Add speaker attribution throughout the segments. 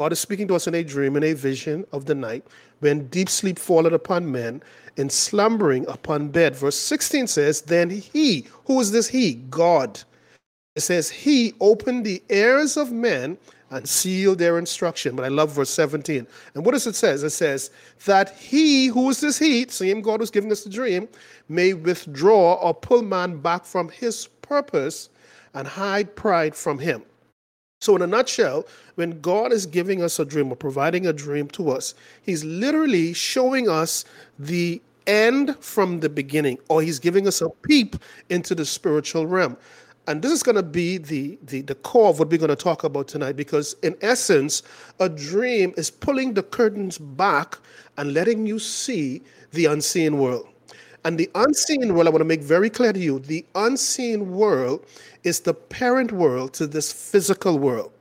Speaker 1: God is speaking to us in a dream, in a vision of the night, when deep sleep falleth upon men, and slumbering upon bed. Verse 16 says, Then he, who is this he? God. It says, He opened the ears of men and sealed their instruction. But I love verse 17. And what does it says? It says, That he, who is this he, same God who's giving us the dream, may withdraw or pull man back from his purpose and hide pride from him. So, in a nutshell, when God is giving us a dream or providing a dream to us, He's literally showing us the end from the beginning, or He's giving us a peep into the spiritual realm. And this is going to be the, the, the core of what we're going to talk about tonight, because in essence, a dream is pulling the curtains back and letting you see the unseen world. And the unseen world, I want to make very clear to you the unseen world is the parent world to this physical world.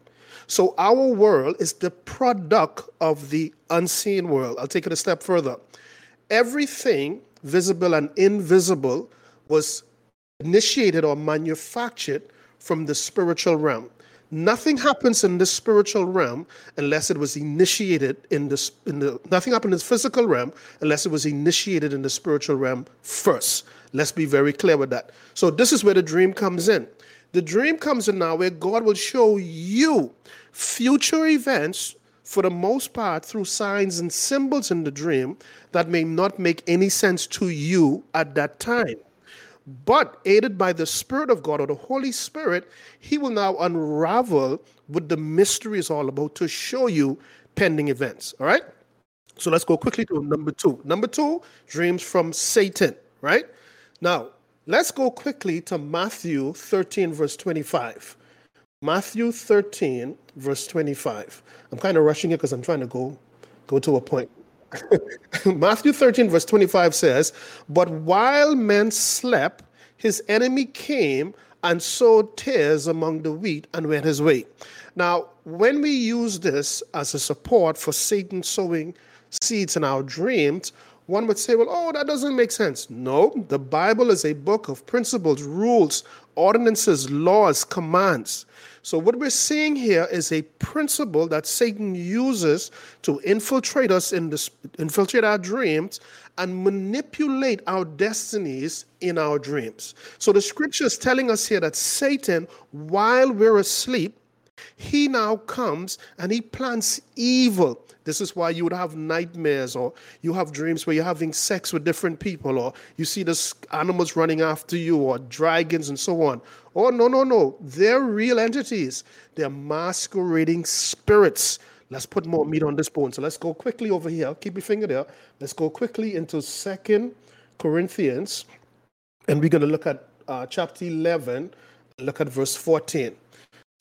Speaker 1: So our world is the product of the unseen world. I'll take it a step further. Everything visible and invisible was initiated or manufactured from the spiritual realm. Nothing happens in the spiritual realm unless it was initiated in the, in the nothing happened in the physical realm unless it was initiated in the spiritual realm first. Let's be very clear with that. So this is where the dream comes in. The dream comes in now where God will show you future events for the most part through signs and symbols in the dream that may not make any sense to you at that time. But aided by the Spirit of God or the Holy Spirit, He will now unravel what the mystery is all about to show you pending events. All right? So let's go quickly to number two. Number two, dreams from Satan, right? Now, let's go quickly to Matthew 13, verse 25. Matthew 13, verse 25. I'm kind of rushing it because I'm trying to go go to a point. Matthew 13, verse 25 says, But while men slept, his enemy came and sowed tares among the wheat and went his way. Now, when we use this as a support for Satan sowing seeds in our dreams, one would say, well, oh, that doesn't make sense. No, the Bible is a book of principles, rules, ordinances, laws, commands. So, what we're seeing here is a principle that Satan uses to infiltrate us in this, infiltrate our dreams and manipulate our destinies in our dreams. So, the scripture is telling us here that Satan, while we're asleep, he now comes and he plants evil this is why you would have nightmares or you have dreams where you're having sex with different people or you see the animals running after you or dragons and so on. Oh, no, no, no. They're real entities, they're masquerading spirits. Let's put more meat on this bone. So let's go quickly over here. Keep your finger there. Let's go quickly into Second Corinthians, and we're going to look at uh, chapter 11, look at verse 14.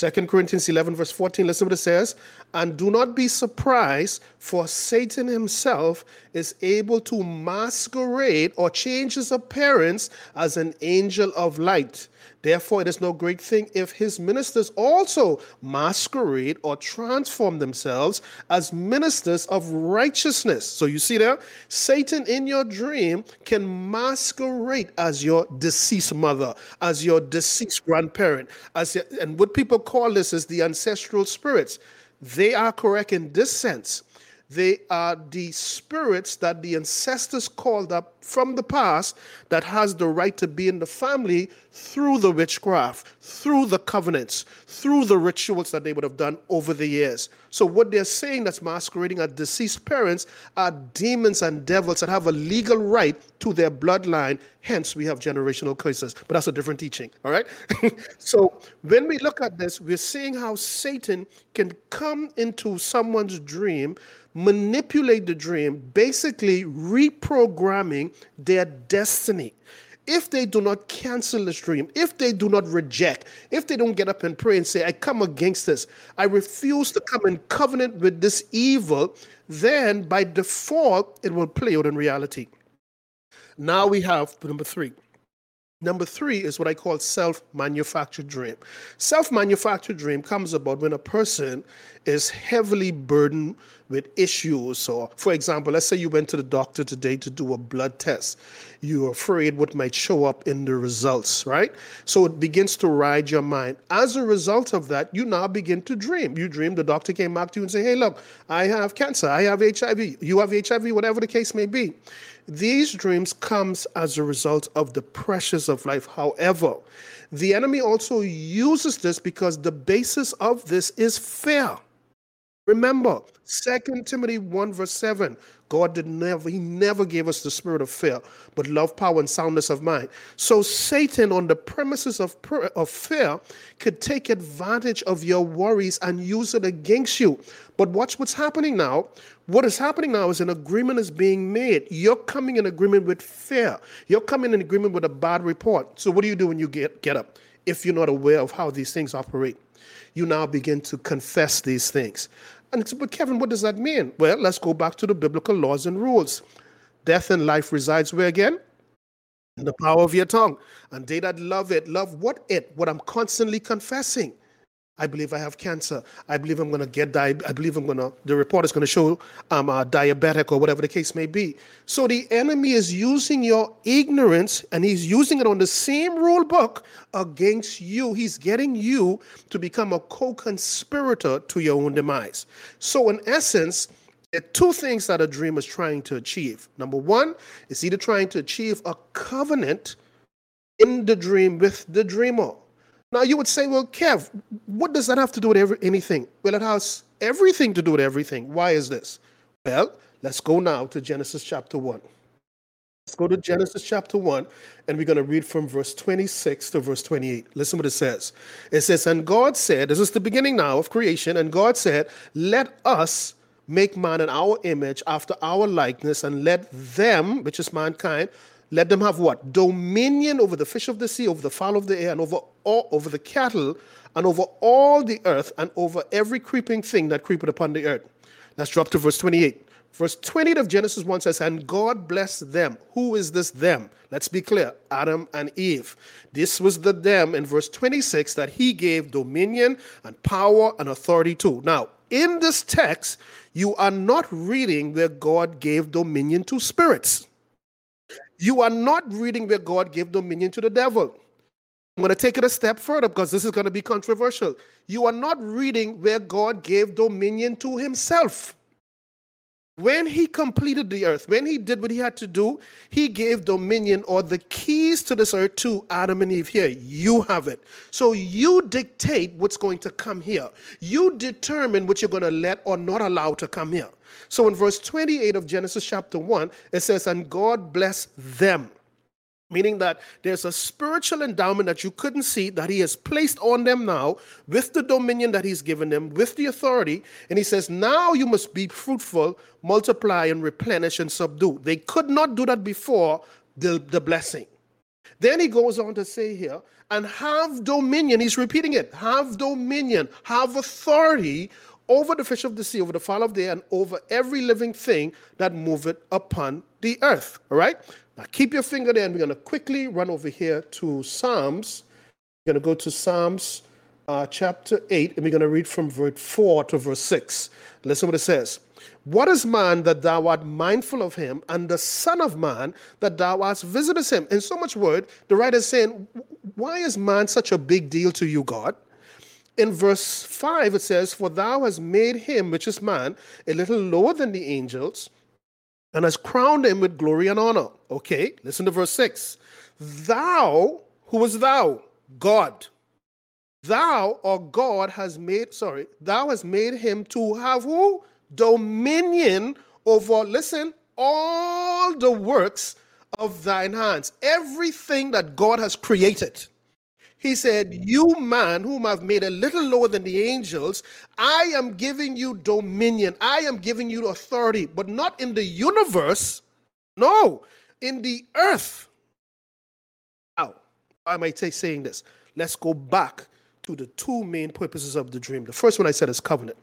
Speaker 1: Second Corinthians 11, verse 14, listen what it says. And do not be surprised, for Satan himself is able to masquerade or change his appearance as an angel of light. Therefore, it is no great thing if his ministers also masquerade or transform themselves as ministers of righteousness. So you see there, Satan in your dream can masquerade as your deceased mother, as your deceased grandparent, as and what people call this is the ancestral spirits. They are correct in this sense they are the spirits that the ancestors called up from the past that has the right to be in the family through the witchcraft, through the covenants, through the rituals that they would have done over the years. So, what they're saying that's masquerading as deceased parents are demons and devils that have a legal right to their bloodline. Hence, we have generational curses. But that's a different teaching, all right? so, when we look at this, we're seeing how Satan can come into someone's dream manipulate the dream, basically reprogramming their destiny. If they do not cancel this dream, if they do not reject, if they don't get up and pray and say, I come against this, I refuse to come in covenant with this evil, then by default, it will play out in reality. Now we have number three Number three is what I call self manufactured dream. Self manufactured dream comes about when a person is heavily burdened with issues. Or, for example, let's say you went to the doctor today to do a blood test. You're afraid what might show up in the results, right? So it begins to ride your mind. As a result of that, you now begin to dream. You dream the doctor came back to you and say, Hey, look, I have cancer, I have HIV, you have HIV, whatever the case may be. These dreams comes as a result of the pressures of life. However, the enemy also uses this because the basis of this is fear. Remember, 2 Timothy 1 verse 7, God did never, he never gave us the spirit of fear, but love, power, and soundness of mind. So Satan, on the premises of, of fear, could take advantage of your worries and use it against you. But watch what's happening now. What is happening now is an agreement is being made. You're coming in agreement with fear. You're coming in agreement with a bad report. So what do you do when you get, get up? If you're not aware of how these things operate, you now begin to confess these things. And it's, but Kevin, what does that mean? Well, let's go back to the biblical laws and rules. Death and life resides where again? In the power of your tongue. And they that love it, love what it? What I'm constantly confessing. I believe I have cancer. I believe I'm going to get di- I believe I'm going to, the report is going to show I'm a diabetic or whatever the case may be. So the enemy is using your ignorance and he's using it on the same rule book against you. He's getting you to become a co conspirator to your own demise. So, in essence, there are two things that a dream is trying to achieve. Number one is either trying to achieve a covenant in the dream with the dreamer now you would say, well, Kev, what does that have to do with every, anything? Well, it has everything to do with everything. Why is this? Well, let's go now to Genesis chapter 1. Let's go to Genesis chapter 1, and we're going to read from verse 26 to verse 28. Listen what it says. It says, And God said, This is the beginning now of creation, and God said, Let us make man in our image after our likeness, and let them, which is mankind, let them have what? Dominion over the fish of the sea, over the fowl of the air, and over all over the cattle, and over all the earth, and over every creeping thing that creepeth upon the earth. Let's drop to verse 28. Verse 28 of Genesis 1 says, And God blessed them. Who is this them? Let's be clear Adam and Eve. This was the them in verse 26 that he gave dominion and power and authority to. Now, in this text, you are not reading where God gave dominion to spirits. You are not reading where God gave dominion to the devil. I'm going to take it a step further because this is going to be controversial. You are not reading where God gave dominion to himself. When he completed the earth, when he did what he had to do, he gave dominion or the keys to this earth to Adam and Eve. Here, you have it. So you dictate what's going to come here. You determine what you're going to let or not allow to come here. So in verse 28 of Genesis chapter 1, it says, And God blessed them meaning that there's a spiritual endowment that you couldn't see that he has placed on them now with the dominion that he's given them with the authority. And he says now you must be fruitful multiply and replenish and subdue. They could not do that before the, the blessing. Then he goes on to say here and have dominion he's repeating it have dominion have authority over the fish of the sea over the fowl of the air and over every living thing that moveth upon the earth all right now keep your finger there, and we're going to quickly run over here to Psalms. We're going to go to Psalms uh, chapter 8, and we're going to read from verse 4 to verse 6. Listen what it says. What is man that thou art mindful of him, and the Son of Man that thou hast visited him? In so much word, the writer is saying, Why is man such a big deal to you, God? In verse 5, it says, For thou hast made him, which is man, a little lower than the angels and has crowned him with glory and honor. Okay, listen to verse 6. Thou, who is thou? God. Thou or God has made, sorry, thou has made him to have who? Dominion over, listen, all the works of thine hands. Everything that God has created. He said, You man, whom I've made a little lower than the angels, I am giving you dominion. I am giving you authority, but not in the universe. No, in the earth. Now, why am I saying this? Let's go back to the two main purposes of the dream. The first one I said is covenant.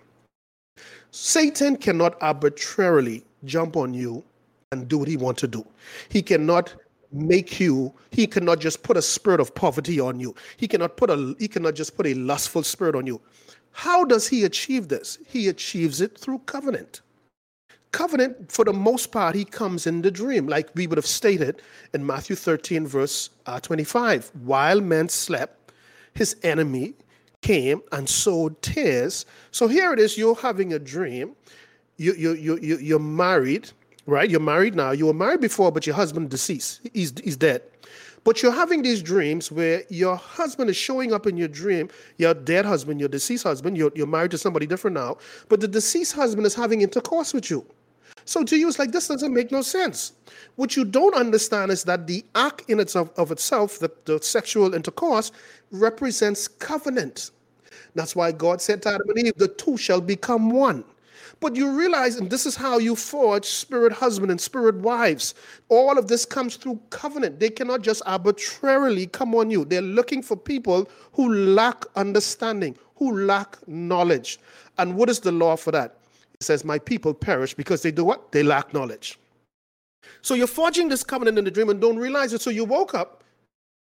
Speaker 1: Satan cannot arbitrarily jump on you and do what he wants to do. He cannot make you he cannot just put a spirit of poverty on you. He cannot put a he cannot just put a lustful spirit on you. How does he achieve this? He achieves it through covenant. Covenant for the most part he comes in the dream like we would have stated in matthew 13 verse uh, 25 while men slept his enemy came and sowed tares so here it is you're having a dream. You, you, you, you, you're married right? You're married now. You were married before, but your husband deceased. He's, he's dead. But you're having these dreams where your husband is showing up in your dream, your dead husband, your deceased husband, you're, you're married to somebody different now, but the deceased husband is having intercourse with you. So to you, it's like this doesn't make no sense. What you don't understand is that the act in itself of itself, the, the sexual intercourse, represents covenant. That's why God said to Adam and Eve, the two shall become one. But you realize, and this is how you forge spirit husband and spirit wives. All of this comes through covenant. They cannot just arbitrarily come on you. They're looking for people who lack understanding, who lack knowledge. And what is the law for that? It says, My people perish because they do what? They lack knowledge. So you're forging this covenant in the dream and don't realize it. So you woke up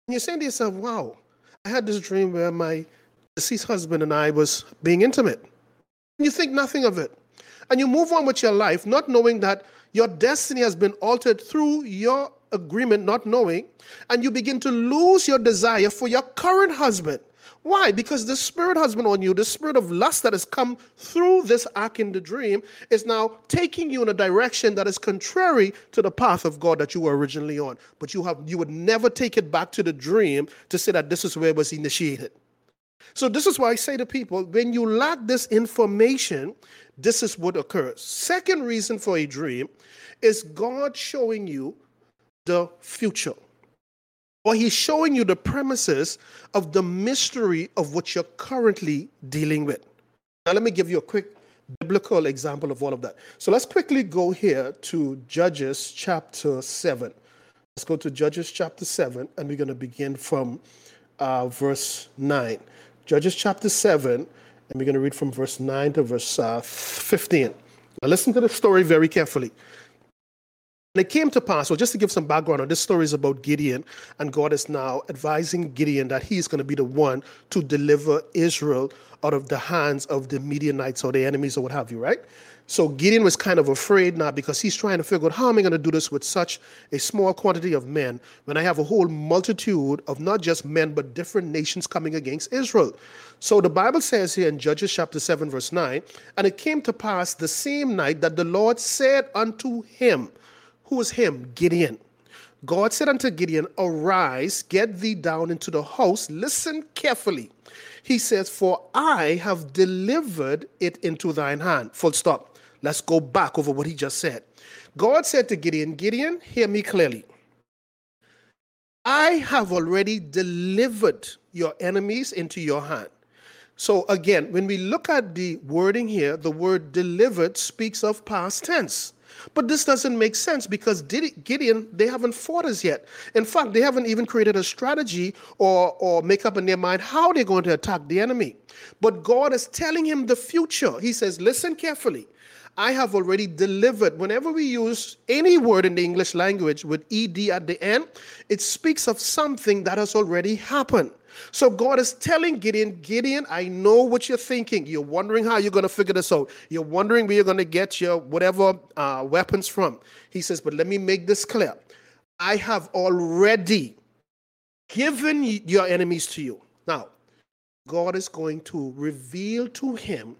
Speaker 1: and you're saying to yourself, Wow, I had this dream where my deceased husband and I was being intimate. And you think nothing of it and you move on with your life not knowing that your destiny has been altered through your agreement, not knowing, and you begin to lose your desire for your current husband. Why? Because the spirit husband on you, the spirit of lust that has come through this act in the dream, is now taking you in a direction that is contrary to the path of God that you were originally on. But you have you would never take it back to the dream to say that this is where it was initiated. So this is why I say to people, when you lack this information, this is what occurs. Second reason for a dream is God showing you the future. Or he's showing you the premises of the mystery of what you're currently dealing with. Now, let me give you a quick biblical example of all of that. So let's quickly go here to Judges chapter 7. Let's go to Judges chapter 7, and we're going to begin from uh, verse 9. Judges chapter 7, and we're going to read from verse 9 to verse uh, 15. Now, listen to the story very carefully. And it came to pass, well, just to give some background on this story is about Gideon, and God is now advising Gideon that he's going to be the one to deliver Israel out of the hands of the Midianites or the enemies or what have you, right? So Gideon was kind of afraid now because he's trying to figure out how am I going to do this with such a small quantity of men when I have a whole multitude of not just men but different nations coming against Israel. So the Bible says here in Judges chapter 7 verse 9, and it came to pass the same night that the Lord said unto him, who is him? Gideon. God said unto Gideon, Arise, get thee down into the house. Listen carefully. He says, For I have delivered it into thine hand. Full stop. Let's go back over what he just said. God said to Gideon, Gideon, hear me clearly. I have already delivered your enemies into your hand. So, again, when we look at the wording here, the word delivered speaks of past tense. But this doesn't make sense because Gideon, they haven't fought us yet. In fact, they haven't even created a strategy or, or make up in their mind how they're going to attack the enemy. But God is telling him the future. He says, Listen carefully. I have already delivered. Whenever we use any word in the English language with ed at the end, it speaks of something that has already happened. So God is telling Gideon, Gideon, I know what you're thinking. You're wondering how you're going to figure this out. You're wondering where you're going to get your whatever uh, weapons from. He says, but let me make this clear. I have already given your enemies to you. Now, God is going to reveal to him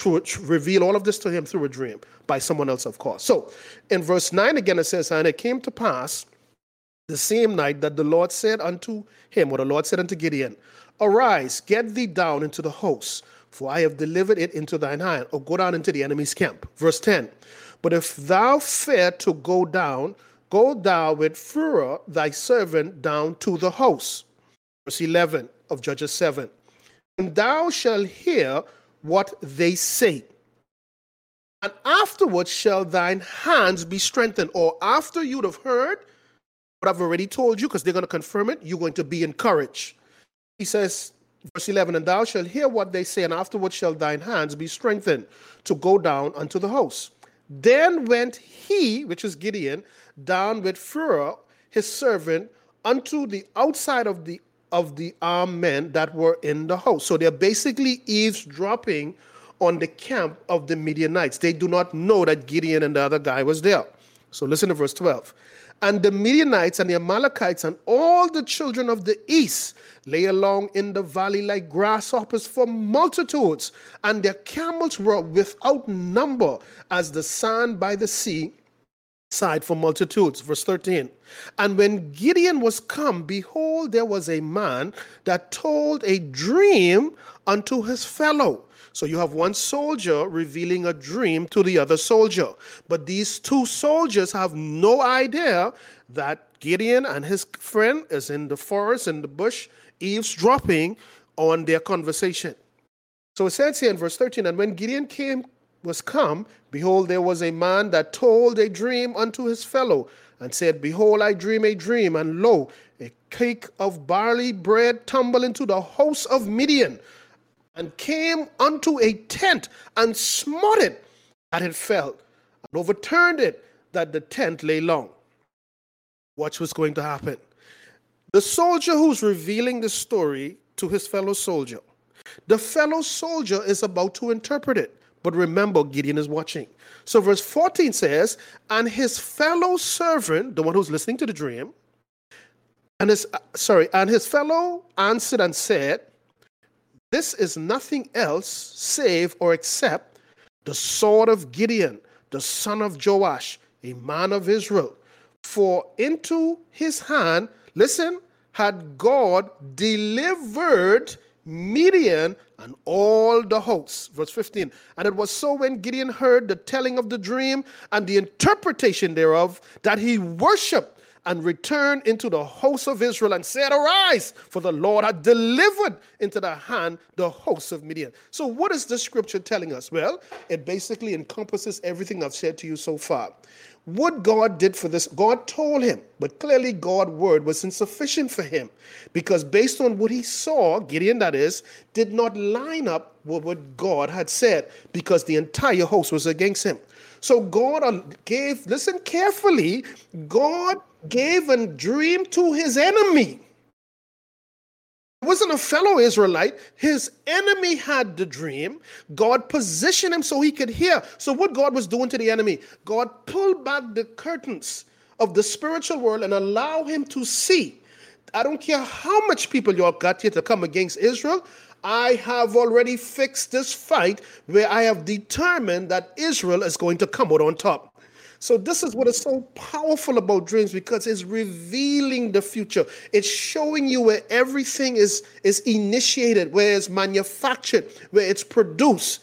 Speaker 1: to reveal all of this to him through a dream by someone else, of course. So in verse 9 again, it says, And it came to pass the same night that the Lord said unto him, or the Lord said unto Gideon, Arise, get thee down into the host, for I have delivered it into thine hand, or go down into the enemy's camp. Verse 10 But if thou fear to go down, go thou with Phurah thy servant down to the host. Verse 11 of Judges 7 And thou shalt hear what they say. And afterwards shall thine hands be strengthened. Or after you'd have heard what I've already told you, because they're going to confirm it, you're going to be encouraged. He says, verse 11, And thou shalt hear what they say, and afterwards shall thine hands be strengthened to go down unto the house. Then went he, which is Gideon, down with Phurah, his servant unto the outside of the of the armed men that were in the house. So they're basically eavesdropping on the camp of the Midianites. They do not know that Gideon and the other guy was there. So listen to verse 12. And the Midianites and the Amalekites and all the children of the east lay along in the valley like grasshoppers for multitudes, and their camels were without number as the sand by the sea side for multitudes. Verse 13. And when Gideon was come, behold, there was a man that told a dream unto his fellow. So you have one soldier revealing a dream to the other soldier. But these two soldiers have no idea that Gideon and his friend is in the forest, in the bush, eavesdropping on their conversation. So it says here in verse 13, and when Gideon came was come, behold, there was a man that told a dream unto his fellow, and said, Behold, I dream a dream, and lo, a cake of barley bread tumbled into the house of Midian, and came unto a tent, and smote it, that it fell, and overturned it, that the tent lay long. Watch what's going to happen. The soldier who's revealing the story to his fellow soldier, the fellow soldier is about to interpret it. But remember, Gideon is watching. So verse 14 says, And his fellow servant, the one who's listening to the dream, and his uh, sorry, and his fellow answered and said, This is nothing else save or except the sword of Gideon, the son of Joash, a man of Israel. For into his hand, listen, had God delivered Midian and all the hosts. Verse 15. And it was so when Gideon heard the telling of the dream and the interpretation thereof that he worshiped and returned into the host of Israel and said, Arise, for the Lord had delivered into the hand the hosts of Midian. So, what is the scripture telling us? Well, it basically encompasses everything I've said to you so far. What God did for this, God told him, but clearly God's word was insufficient for him because based on what he saw, Gideon that is, did not line up with what God had said because the entire host was against him. So God uh, gave, listen carefully, God gave a dream to his enemy wasn't a fellow Israelite. His enemy had the dream. God positioned him so he could hear. So, what God was doing to the enemy, God pulled back the curtains of the spiritual world and allow him to see. I don't care how much people you have got here to come against Israel. I have already fixed this fight where I have determined that Israel is going to come out on top. So this is what is so powerful about dreams because it's revealing the future. It's showing you where everything is is initiated, where it's manufactured, where it's produced.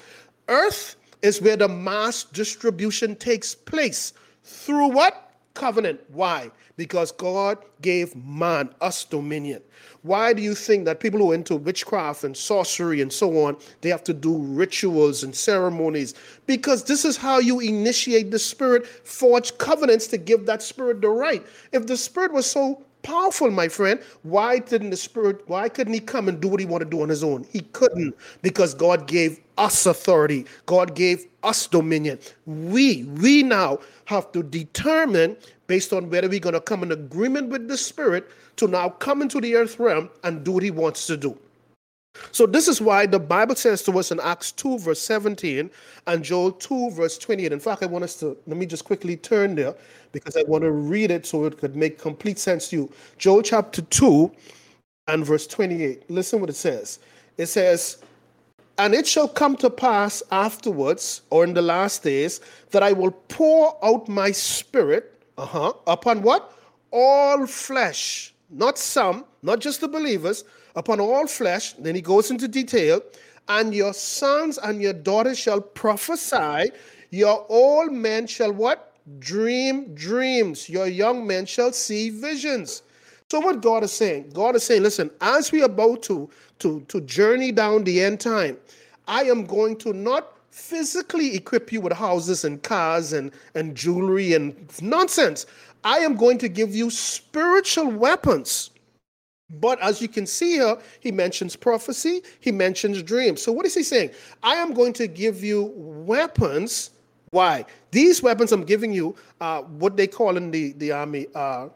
Speaker 1: Earth is where the mass distribution takes place. Through what? Covenant. Why? Because God gave man us dominion. Why do you think that people who are into witchcraft and sorcery and so on, they have to do rituals and ceremonies? Because this is how you initiate the spirit, forge covenants to give that spirit the right. If the spirit was so powerful, my friend. Why didn't the Spirit, why couldn't he come and do what he wanted to do on his own? He couldn't because God gave us authority. God gave us dominion. We, we now have to determine based on whether we're going to come in agreement with the Spirit to now come into the earth realm and do what he wants to do. So this is why the Bible says to us in Acts 2, verse 17, and Joel 2, verse 28. In fact, I want us to let me just quickly turn there because I want to read it so it could make complete sense to you. Joel chapter 2 and verse 28. Listen what it says. It says, And it shall come to pass afterwards, or in the last days, that I will pour out my spirit uh-huh, upon what? All flesh, not some, not just the believers upon all flesh. Then he goes into detail. And your sons and your daughters shall prophesy. Your old men shall what? Dream dreams. Your young men shall see visions. So what God is saying? God is saying, listen, as we are about to, to, to journey down the end time, I am going to not physically equip you with houses and cars and, and jewelry and nonsense. I am going to give you spiritual weapons but as you can see here, he mentions prophecy, he mentions dreams. So, what is he saying? I am going to give you weapons. Why? These weapons I'm giving you, uh, what they call in the, the army, uh,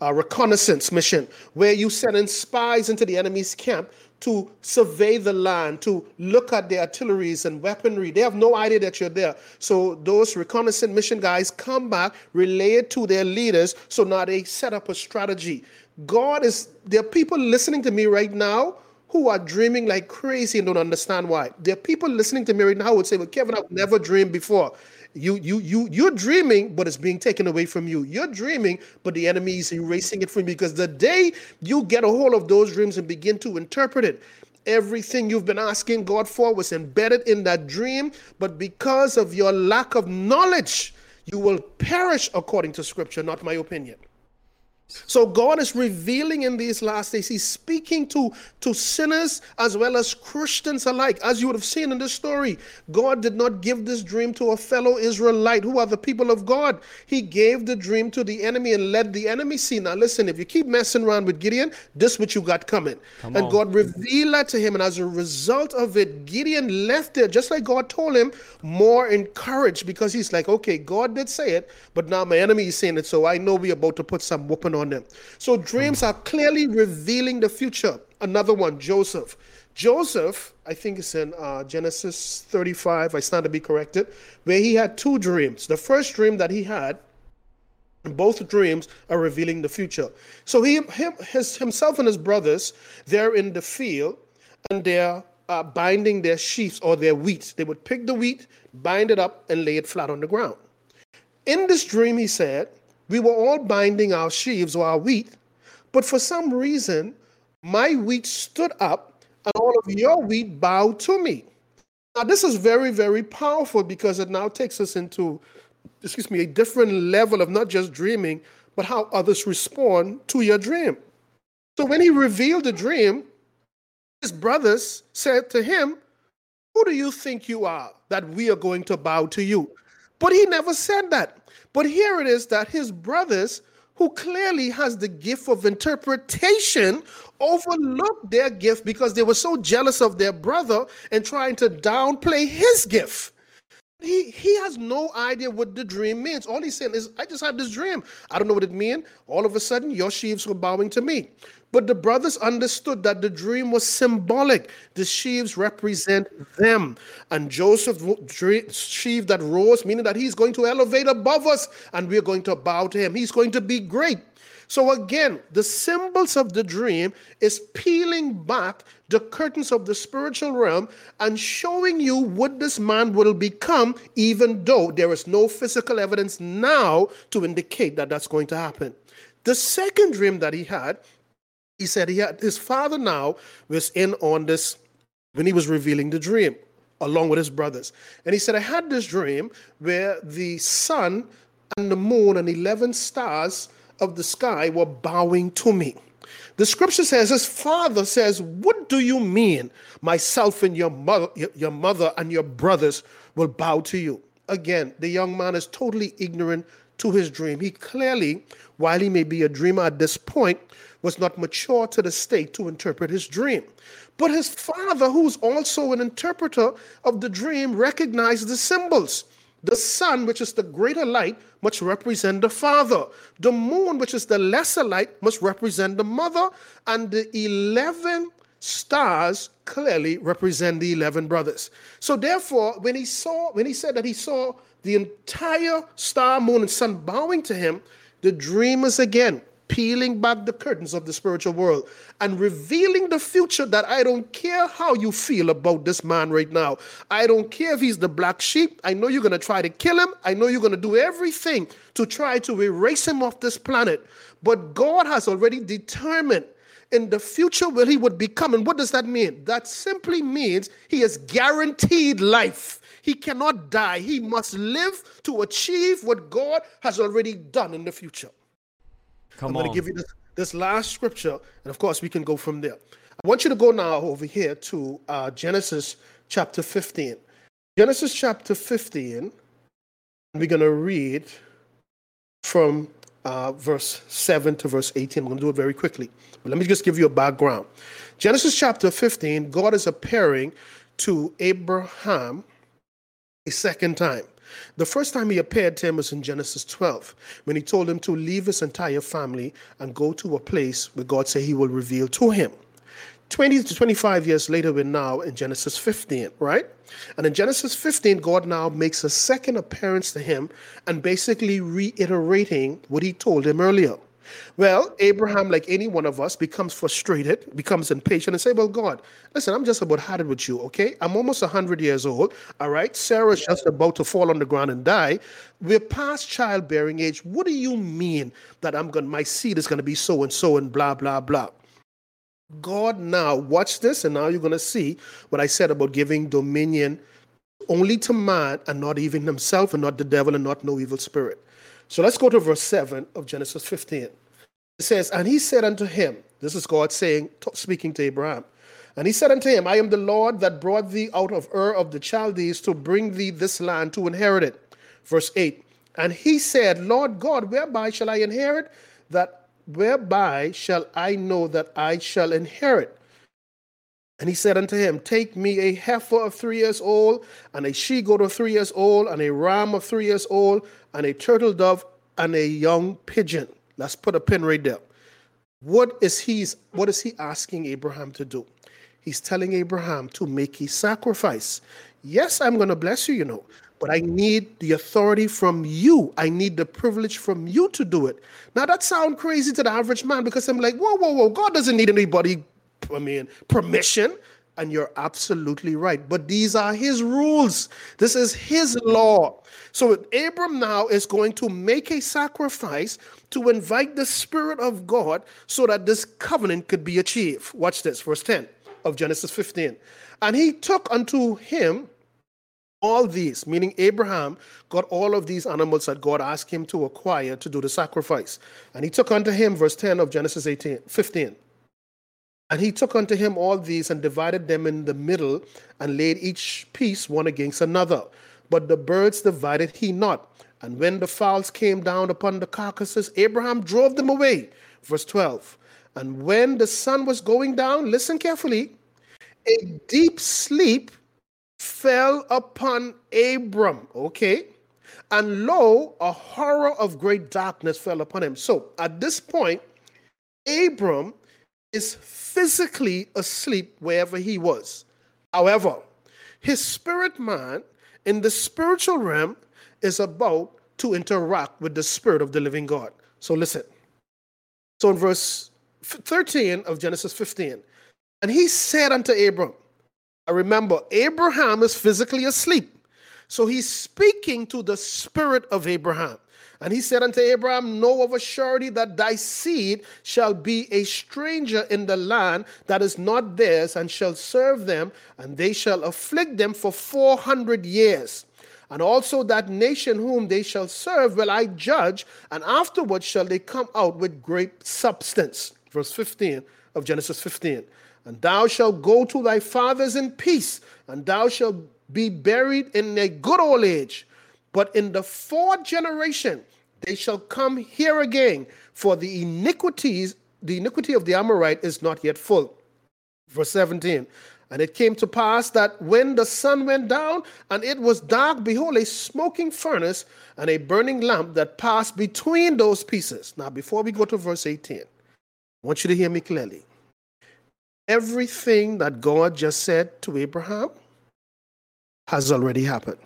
Speaker 1: a reconnaissance mission where you send in spies into the enemy's camp to survey the land, to look at the artilleries and weaponry. They have no idea that you're there. So those reconnaissance mission guys come back, relay it to their leaders. So now they set up a strategy. God is, there are people listening to me right now who are dreaming like crazy and don't understand why. There are people listening to me right now who would say, Well, Kevin, I've never dreamed before. You you you you're dreaming, but it's being taken away from you. You're dreaming, but the enemy is erasing it from you because the day you get a hold of those dreams and begin to interpret it, everything you've been asking God for was embedded in that dream, but because of your lack of knowledge, you will perish according to scripture, not my opinion. So God is revealing in these last days. He's speaking to, to sinners as well as Christians alike. As you would have seen in this story, God did not give this dream to a fellow Israelite who are the people of God. He gave the dream to the enemy and let the enemy see. Now listen, if you keep messing around with Gideon, this what you got coming. Come and on. God revealed that to him. And as a result of it, Gideon left there, just like God told him, more encouraged because he's like, okay, God did say it, but now my enemy is saying it. So I know we're about to put some whooping on on them. So dreams are clearly revealing the future. Another one, Joseph. Joseph, I think it's in uh, Genesis 35, I stand to be corrected, where he had two dreams. The first dream that he had, both dreams are revealing the future. So he, him, his, himself and his brothers, they're in the field and they're uh, binding their sheaves or their wheat. They would pick the wheat, bind it up, and lay it flat on the ground. In this dream, he said, we were all binding our sheaves or our wheat, but for some reason, my wheat stood up and all of your wheat bowed to me. Now, this is very, very powerful because it now takes us into, excuse me, a different level of not just dreaming, but how others respond to your dream. So when he revealed the dream, his brothers said to him, Who do you think you are that we are going to bow to you? But he never said that. But here it is that his brothers, who clearly has the gift of interpretation, overlooked their gift because they were so jealous of their brother and trying to downplay his gift. He he has no idea what the dream means. All he's saying is, I just had this dream. I don't know what it means. All of a sudden, your sheaves were bowing to me. But the brothers understood that the dream was symbolic. The sheaves represent them. And Joseph sheaf that rose, meaning that he's going to elevate above us and we're going to bow to him. He's going to be great. So again, the symbols of the dream is peeling back the curtains of the spiritual realm and showing you what this man will become, even though there is no physical evidence now to indicate that that's going to happen. The second dream that he had he said he had his father now was in on this when he was revealing the dream along with his brothers. And he said, I had this dream where the sun and the moon and 11 stars of the sky were bowing to me. The scripture says, his father says, What do you mean? Myself and your mother, your mother and your brothers will bow to you. Again, the young man is totally ignorant to his dream. He clearly, while he may be a dreamer at this point, was not mature to the state to interpret his dream. But his father, who's also an interpreter of the dream, recognized the symbols. The sun, which is the greater light, must represent the father. The moon, which is the lesser light, must represent the mother. And the 11 stars clearly represent the 11 brothers. So therefore, when he saw, when he said that he saw the entire star, moon, and sun bowing to him, the dream is again peeling back the curtains of the spiritual world and revealing the future that I don't care how you feel about this man right now. I don't care if he's the black sheep. I know you're going to try to kill him. I know you're going to do everything to try to erase him off this planet. But God has already determined in the future where he would become. And what does that mean? That simply means he is guaranteed life. He cannot die. He must live to achieve what God has already done in the future. Come I'm going to give you this, this last scripture, and of course, we can go from there. I want you to go now over here to uh, Genesis chapter 15. Genesis chapter 15, we're going to read from uh, verse 7 to verse 18. I'm going to do it very quickly. But let me just give you a background. Genesis chapter 15, God is appearing to Abraham a second time. The first time he appeared to him was in Genesis 12, when he told him to leave his entire family and go to a place where God said he will reveal to him. 20 to 25 years later, we're now in Genesis 15, right? And in Genesis 15, God now makes a second appearance to him and basically reiterating what he told him earlier. Well, Abraham, like any one of us, becomes frustrated, becomes impatient, and say, Well, God, listen, I'm just about had it with you, okay? I'm almost 100 years old, all right? Sarah's just about to fall on the ground and die. We're past childbearing age. What do you mean that I'm going to, my seed is going to be so and so and blah, blah, blah? God now, watch this, and now you're going to see what I said about giving dominion only to man and not even himself and not the devil and not no evil spirit. So let's go to verse 7 of Genesis 15. It says, And he said unto him, This is God saying, speaking to Abraham. And he said unto him, I am the Lord that brought thee out of Ur of the Chaldees to bring thee this land to inherit it. Verse 8. And he said, Lord God, whereby shall I inherit that whereby shall I know that I shall inherit? And he said unto him, Take me a heifer of three years old, and a she goat of three years old, and a ram of three years old, and a turtle dove, and a young pigeon. Let's put a pin right there. What is he, what is he asking Abraham to do? He's telling Abraham to make a sacrifice. Yes, I'm going to bless you, you know, but I need the authority from you. I need the privilege from you to do it. Now that sounds crazy to the average man because I'm like, whoa, whoa, whoa, God doesn't need anybody, I mean, permission. And you're absolutely right. But these are his rules. This is his law. So Abram now is going to make a sacrifice to invite the Spirit of God so that this covenant could be achieved. Watch this, verse 10 of Genesis 15. And he took unto him all these, meaning Abraham got all of these animals that God asked him to acquire to do the sacrifice. And he took unto him, verse 10 of Genesis 18, 15. And he took unto him all these and divided them in the middle and laid each piece one against another. But the birds divided he not. And when the fowls came down upon the carcasses, Abraham drove them away. Verse 12. And when the sun was going down, listen carefully, a deep sleep fell upon Abram, okay? And lo, a horror of great darkness fell upon him. So at this point, Abram is physically asleep wherever he was. However, his spirit man in the spiritual realm is about to interact with the spirit of the living God. So listen. So in verse 13 of Genesis 15, and he said unto Abram, I remember, Abraham is physically asleep. So he's speaking to the spirit of Abraham. And he said unto Abraham, Know of a surety that thy seed shall be a stranger in the land that is not theirs, and shall serve them, and they shall afflict them for four hundred years. And also that nation whom they shall serve will I judge, and afterwards shall they come out with great substance. Verse 15 of Genesis 15. And thou shalt go to thy fathers in peace, and thou shalt be buried in a good old age. But in the fourth generation they shall come here again, for the iniquities, the iniquity of the Amorite is not yet full. Verse 17. And it came to pass that when the sun went down and it was dark, behold, a smoking furnace and a burning lamp that passed between those pieces. Now, before we go to verse 18, I want you to hear me clearly everything that God just said to Abraham has already happened.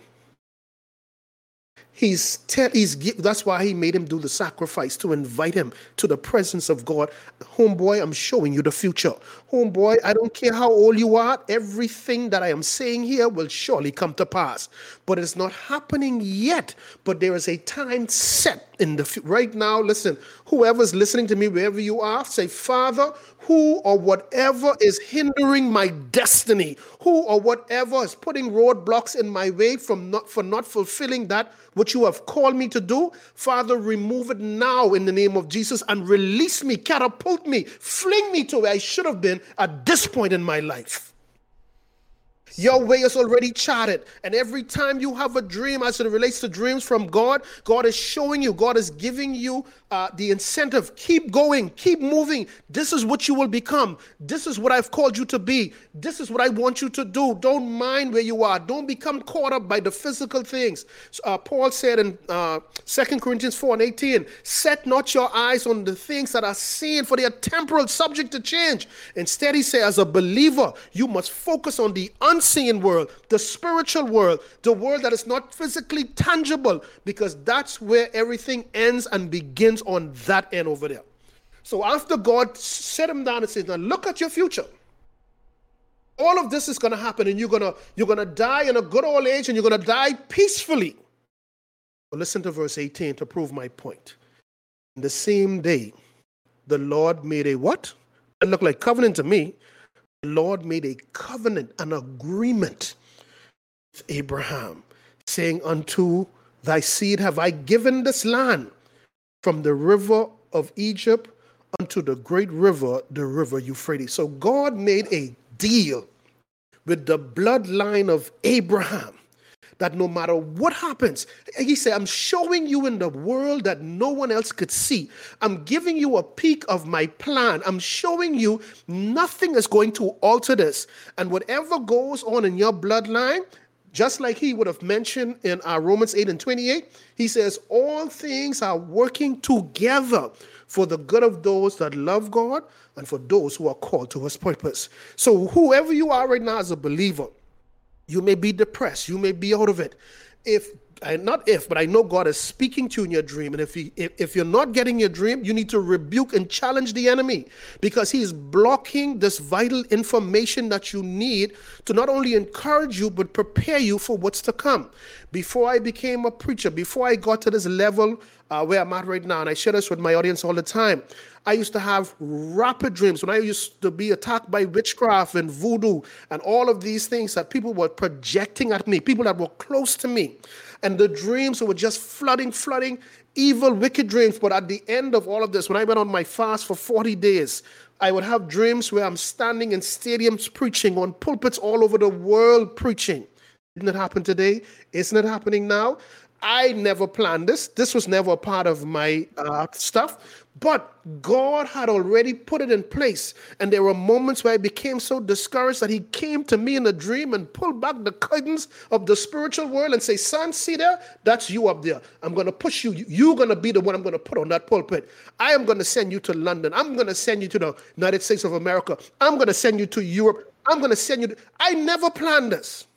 Speaker 1: He's, te- he's that's why he made him do the sacrifice to invite him to the presence of God. Homeboy, I'm showing you the future. Homeboy, I don't care how old you are, everything that I am saying here will surely come to pass. But it's not happening yet. But there is a time set in the right now. Listen, whoever's listening to me, wherever you are, say, Father, who or whatever is hindering my destiny, who or whatever is putting roadblocks in my way from not for not fulfilling that which you have called me to do, Father, remove it now in the name of Jesus and release me, catapult me, fling me to where I should have been at this point in my life. Your way is already charted. And every time you have a dream, as it relates to dreams from God, God is showing you, God is giving you uh, the incentive. Keep going, keep moving. This is what you will become. This is what I've called you to be. This is what I want you to do. Don't mind where you are. Don't become caught up by the physical things. Uh, Paul said in uh, 2 Corinthians 4 and 18, Set not your eyes on the things that are seen, for they are temporal, subject to change. Instead, he said, as a believer, you must focus on the unseen world, the spiritual world, the world that is not physically tangible, because that's where everything ends and begins on that end over there. So after God set him down and says, Now look at your future. All of this is to happen, and you're gonna you're gonna die in a good old age, and you're gonna die peacefully. But listen to verse 18 to prove my point. In the same day, the Lord made a what? It looked like covenant to me. The Lord made a covenant, an agreement with Abraham, saying, Unto thy seed have I given this land from the river of Egypt unto the great river, the river Euphrates. So God made a deal with the bloodline of Abraham that no matter what happens, he said, I'm showing you in the world that no one else could see. I'm giving you a peek of my plan. I'm showing you nothing is going to alter this. And whatever goes on in your bloodline, just like he would have mentioned in uh, Romans 8 and 28, he says, All things are working together for the good of those that love God and for those who are called to his purpose. So, whoever you are right now as a believer, you may be depressed, you may be out of it. If not if, but I know God is speaking to you in your dream. And if, he, if, if you're not getting your dream, you need to rebuke and challenge the enemy because he is blocking this vital information that you need to not only encourage you, but prepare you for what's to come. Before I became a preacher, before I got to this level uh, where I'm at right now, and I share this with my audience all the time, I used to have rapid dreams when I used to be attacked by witchcraft and voodoo and all of these things that people were projecting at me, people that were close to me. And the dreams were just flooding, flooding, evil, wicked dreams. But at the end of all of this, when I went on my fast for 40 days, I would have dreams where I'm standing in stadiums preaching, on pulpits all over the world preaching. Didn't it happen today? Isn't it happening now? I never planned this. This was never a part of my uh, stuff. But God had already put it in place. And there were moments where I became so discouraged that He came to me in a dream and pulled back the curtains of the spiritual world and say, Son, see there? That's you up there. I'm going to push you. You're going to be the one I'm going to put on that pulpit. I am going to send you to London. I'm going to send you to the United States of America. I'm going to send you to Europe. I'm going to send you. To... I never planned this.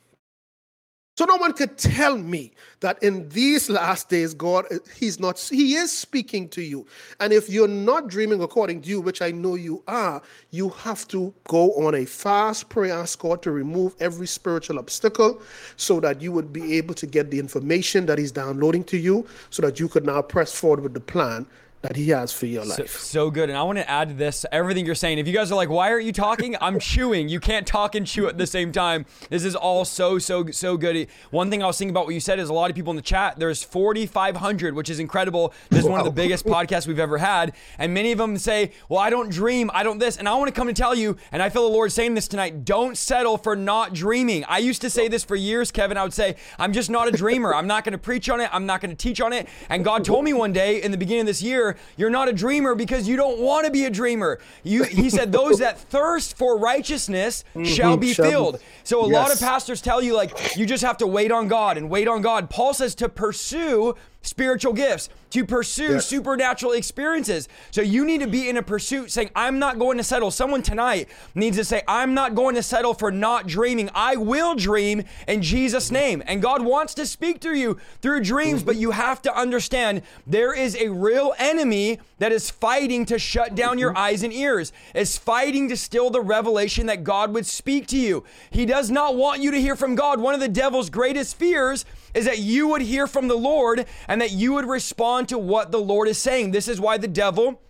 Speaker 1: So no one could tell me that in these last days, God, He's not, He is speaking to you. And if you're not dreaming according to you, which I know you are, you have to go on a fast prayer, ask God to remove every spiritual obstacle so that you would be able to get the information that He's downloading to you so that you could now press forward with the plan that he has for your life.
Speaker 2: So, so, good. And I want to add to this everything you're saying. If you guys are like, why aren't you talking? I'm chewing. You can't talk and chew at the same time. This is all so, so, so good. One thing I was thinking about what you said is a lot of people in the chat, there's 4,500, which is incredible. This is wow. one of the biggest podcasts we've ever had. And many of them say, well, I don't dream. I don't this. And I want to come and tell you, and I feel the Lord saying this tonight, don't settle for not dreaming. I used to say this for years, Kevin. I would say, I'm just not a dreamer. I'm not going to preach on it. I'm not going to teach on it. And God told me one day in the beginning of this year, you're not a dreamer because you don't want to be a dreamer. You, he said, those that thirst for righteousness mm-hmm. shall be shall filled. Be. So a yes. lot of pastors tell you, like, you just have to wait on God and wait on God. Paul says to pursue spiritual gifts, to pursue yes. supernatural experiences. So you need to be in a pursuit saying, I'm not going to settle. Someone tonight needs to say, I'm not going to settle for not dreaming. I will dream in Jesus' mm-hmm. name. And God wants to speak to you through dreams, but mm-hmm. you have to understand there is a real enemy that is fighting to shut down your mm-hmm. eyes and ears, is fighting to steal the revelation that God would speak to you. He does not want you to hear from God. One of the devil's greatest fears is that you would hear from the Lord and that you would respond to what the Lord is saying. This is why the devil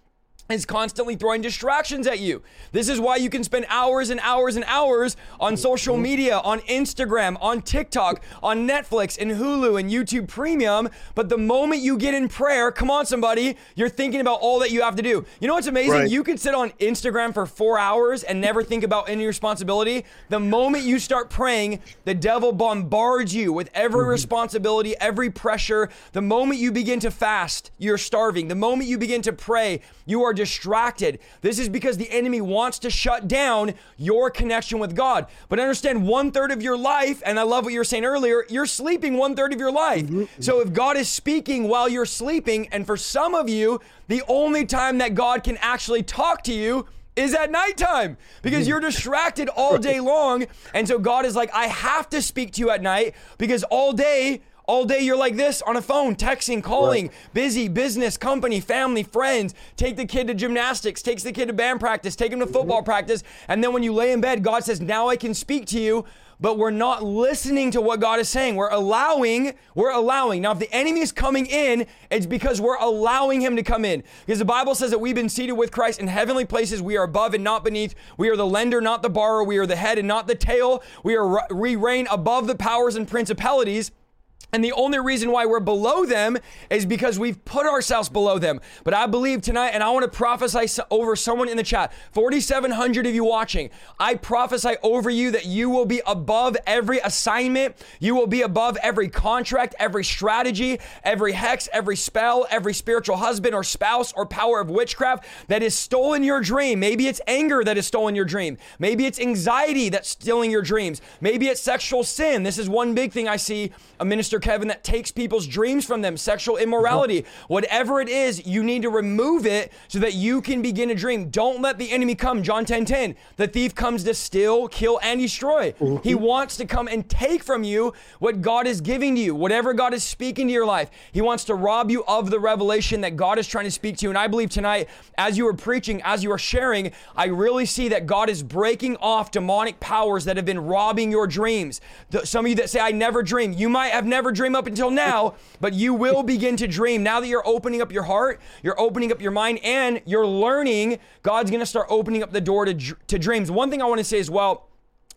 Speaker 2: is constantly throwing distractions at you. This is why you can spend hours and hours and hours on social media, on Instagram, on TikTok, on Netflix and Hulu and YouTube Premium. But the moment you get in prayer, come on, somebody, you're thinking about all that you have to do. You know what's amazing? Right. You can sit on Instagram for four hours and never think about any responsibility. The moment you start praying, the devil bombards you with every mm-hmm. responsibility, every pressure. The moment you begin to fast, you're starving. The moment you begin to pray, you are distracted. This is because the enemy wants to shut down your connection with God. But understand one third of your life, and I love what you were saying earlier, you're sleeping one third of your life. Mm-hmm. So if God is speaking while you're sleeping, and for some of you, the only time that God can actually talk to you is at nighttime because you're distracted all day long. And so God is like, I have to speak to you at night because all day all day you're like this on a phone, texting, calling, right. busy, business, company, family, friends. Take the kid to gymnastics, takes the kid to band practice, take him to football mm-hmm. practice. And then when you lay in bed, God says, Now I can speak to you but we're not listening to what God is saying. We're allowing, we're allowing. Now, if the enemy is coming in, it's because we're allowing him to come in. Because the Bible says that we've been seated with Christ in heavenly places. We are above and not beneath. We are the lender, not the borrower. We are the head and not the tail. We are we reign above the powers and principalities. And the only reason why we're below them is because we've put ourselves below them. But I believe tonight, and I want to prophesy over someone in the chat 4,700 of you watching. I prophesy over you that you will be above every assignment. You will be above every contract, every strategy, every hex, every spell, every spiritual husband or spouse or power of witchcraft that is stolen your dream. Maybe it's anger that has stolen your dream. Maybe it's anxiety that's stealing your dreams. Maybe it's sexual sin. This is one big thing I see a minister Kevin, that takes people's dreams from them, sexual immorality, whatever it is, you need to remove it so that you can begin to dream. Don't let the enemy come. John 10 10. The thief comes to steal, kill, and destroy. Mm-hmm. He wants to come and take from you what God is giving to you, whatever God is speaking to your life. He wants to rob you of the revelation that God is trying to speak to you. And I believe tonight, as you are preaching, as you are sharing, I really see that God is breaking off demonic powers that have been robbing your dreams. Some of you that say, I never dream, you might have never never dream up until now, but you will begin to dream. Now that you're opening up your heart, you're opening up your mind, and you're learning, God's gonna start opening up the door to, to dreams. One thing I wanna say as well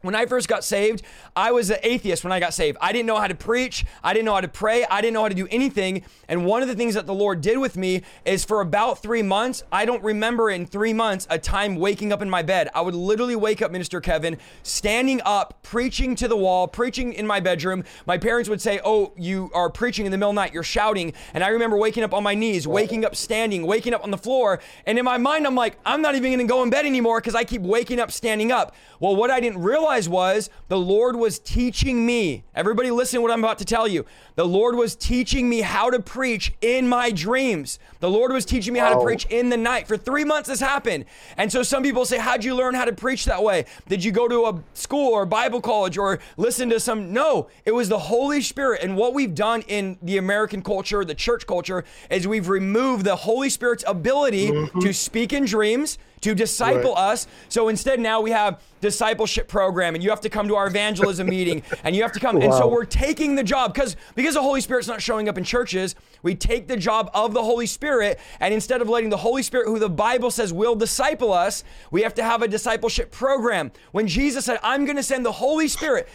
Speaker 2: when I first got saved, I was an atheist when I got saved. I didn't know how to preach. I didn't know how to pray. I didn't know how to do anything. And one of the things that the Lord did with me is for about three months, I don't remember in three months a time waking up in my bed. I would literally wake up, Minister Kevin, standing up, preaching to the wall, preaching in my bedroom. My parents would say, Oh, you are preaching in the middle of the night. You're shouting. And I remember waking up on my knees, waking up standing, waking up on the floor. And in my mind, I'm like, I'm not even going to go in bed anymore because I keep waking up standing up. Well, what I didn't realize was the Lord was teaching me. Everybody, listen to what I'm about to tell you. The Lord was teaching me how to preach in my dreams. The Lord was teaching me how to preach in the night. For three months, this happened. And so some people say, How'd you learn how to preach that way? Did you go to a school or Bible college or listen to some? No, it was the Holy Spirit. And what we've done in the American culture, the church culture, is we've removed the Holy Spirit's ability mm-hmm. to speak in dreams to disciple right. us. So instead, now we have discipleship program, and you have to come to our evangelism meeting, and you have to come. Wow. And so we're taking the job because because the Holy Spirit's not showing up in churches. We take the job of the Holy Spirit, and instead of letting the Holy Spirit, who the Bible says will disciple us, we have to have a discipleship program. When Jesus said, "I'm going to send the Holy Spirit,"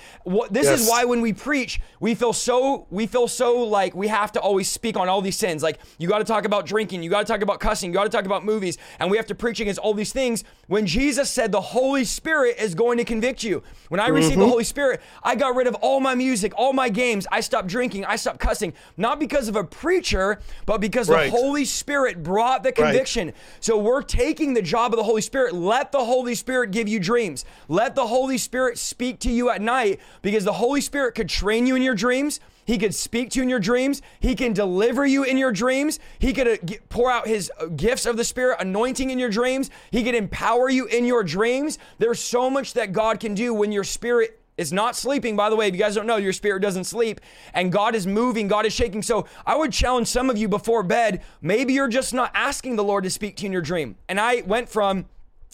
Speaker 2: this yes. is why when we preach, we feel so we feel so like we have to always speak on all these sins. Like you got to talk about drinking, you got to talk about cussing, you got to talk about movies, and we have to preach against all these things when Jesus said the Holy Spirit is going to convict you. When I received mm-hmm. the Holy Spirit, I got rid of all my music, all my games. I stopped drinking, I stopped cussing, not because of a preacher, but because right. the Holy Spirit brought the conviction. Right. So we're taking the job of the Holy Spirit. Let the Holy Spirit give you dreams. Let the Holy Spirit speak to you at night because the Holy Spirit could train you in your dreams. He could speak to you in your dreams. He can deliver you in your dreams. He could uh, pour out his uh, gifts of the Spirit, anointing in your dreams. He could empower you in your dreams. There's so much that God can do when your spirit is not sleeping. By the way, if you guys don't know, your spirit doesn't sleep and God is moving, God is shaking. So I would challenge some of you before bed, maybe you're just not asking the Lord to speak to you in your dream. And I went from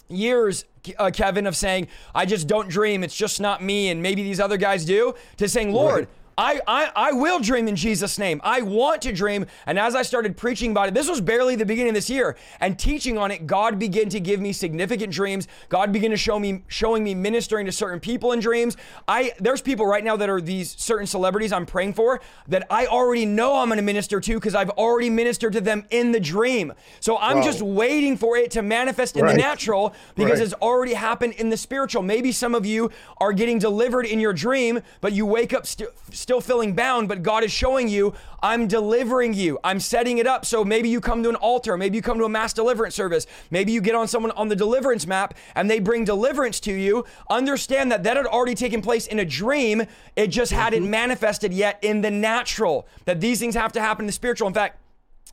Speaker 2: years, uh, Kevin, of saying, I just don't dream, it's just not me, and maybe these other guys do, to saying, Lord, right I, I, I will dream in Jesus' name. I want to dream. And as I started preaching about it, this was barely the beginning of this year, and teaching on it, God began to give me significant dreams. God began to show me, showing me ministering to certain people in dreams. I there's people right now that are these certain celebrities I'm praying for that I already know I'm going to minister to because I've already ministered to them in the dream. So I'm wow. just waiting for it to manifest in right. the natural because right. it's already happened in the spiritual. Maybe some of you are getting delivered in your dream, but you wake up still still feeling bound, but God is showing you, I'm delivering you. I'm setting it up. So maybe you come to an altar, maybe you come to a mass deliverance service, maybe you get on someone on the deliverance map and they bring deliverance to you. Understand that that had already taken place in a dream. It just hadn't mm-hmm. manifested yet in the natural. That these things have to happen in the spiritual. In fact,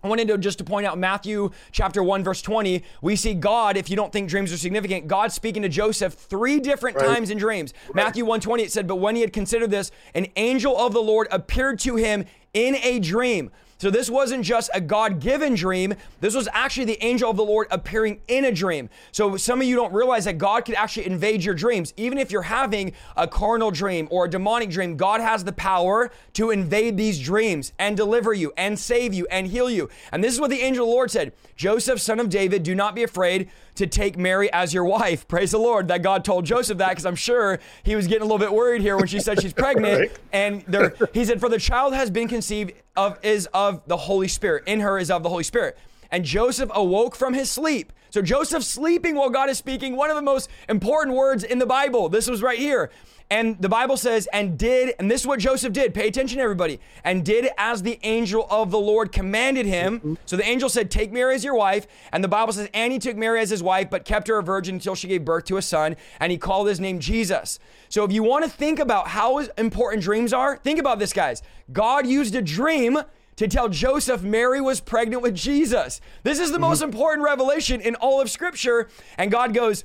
Speaker 2: I wanted to just to point out Matthew chapter 1 verse 20 we see God if you don't think dreams are significant God speaking to Joseph three different right. times in dreams right. Matthew 1:20 it said but when he had considered this an angel of the Lord appeared to him in a dream so this wasn't just a God given dream. This was actually the angel of the Lord appearing in a dream. So some of you don't realize that God could actually invade your dreams. Even if you're having a carnal dream or a demonic dream, God has the power to invade these dreams and deliver you and save you and heal you. And this is what the angel of the Lord said Joseph, son of David, do not be afraid to take Mary as your wife. Praise the Lord that God told Joseph that because I'm sure he was getting a little bit worried here when she said she's pregnant. right. And there, he said, For the child has been conceived of is of the Holy Spirit. In her is of the Holy Spirit. And Joseph awoke from his sleep. So Joseph sleeping while God is speaking, one of the most important words in the Bible. This was right here. And the Bible says, and did, and this is what Joseph did. Pay attention, everybody. And did as the angel of the Lord commanded him. So the angel said, Take Mary as your wife. And the Bible says, and he took Mary as his wife, but kept her a virgin until she gave birth to a son. And he called his name Jesus. So if you want to think about how important dreams are, think about this, guys. God used a dream to tell Joseph Mary was pregnant with Jesus. This is the mm-hmm. most important revelation in all of Scripture. And God goes,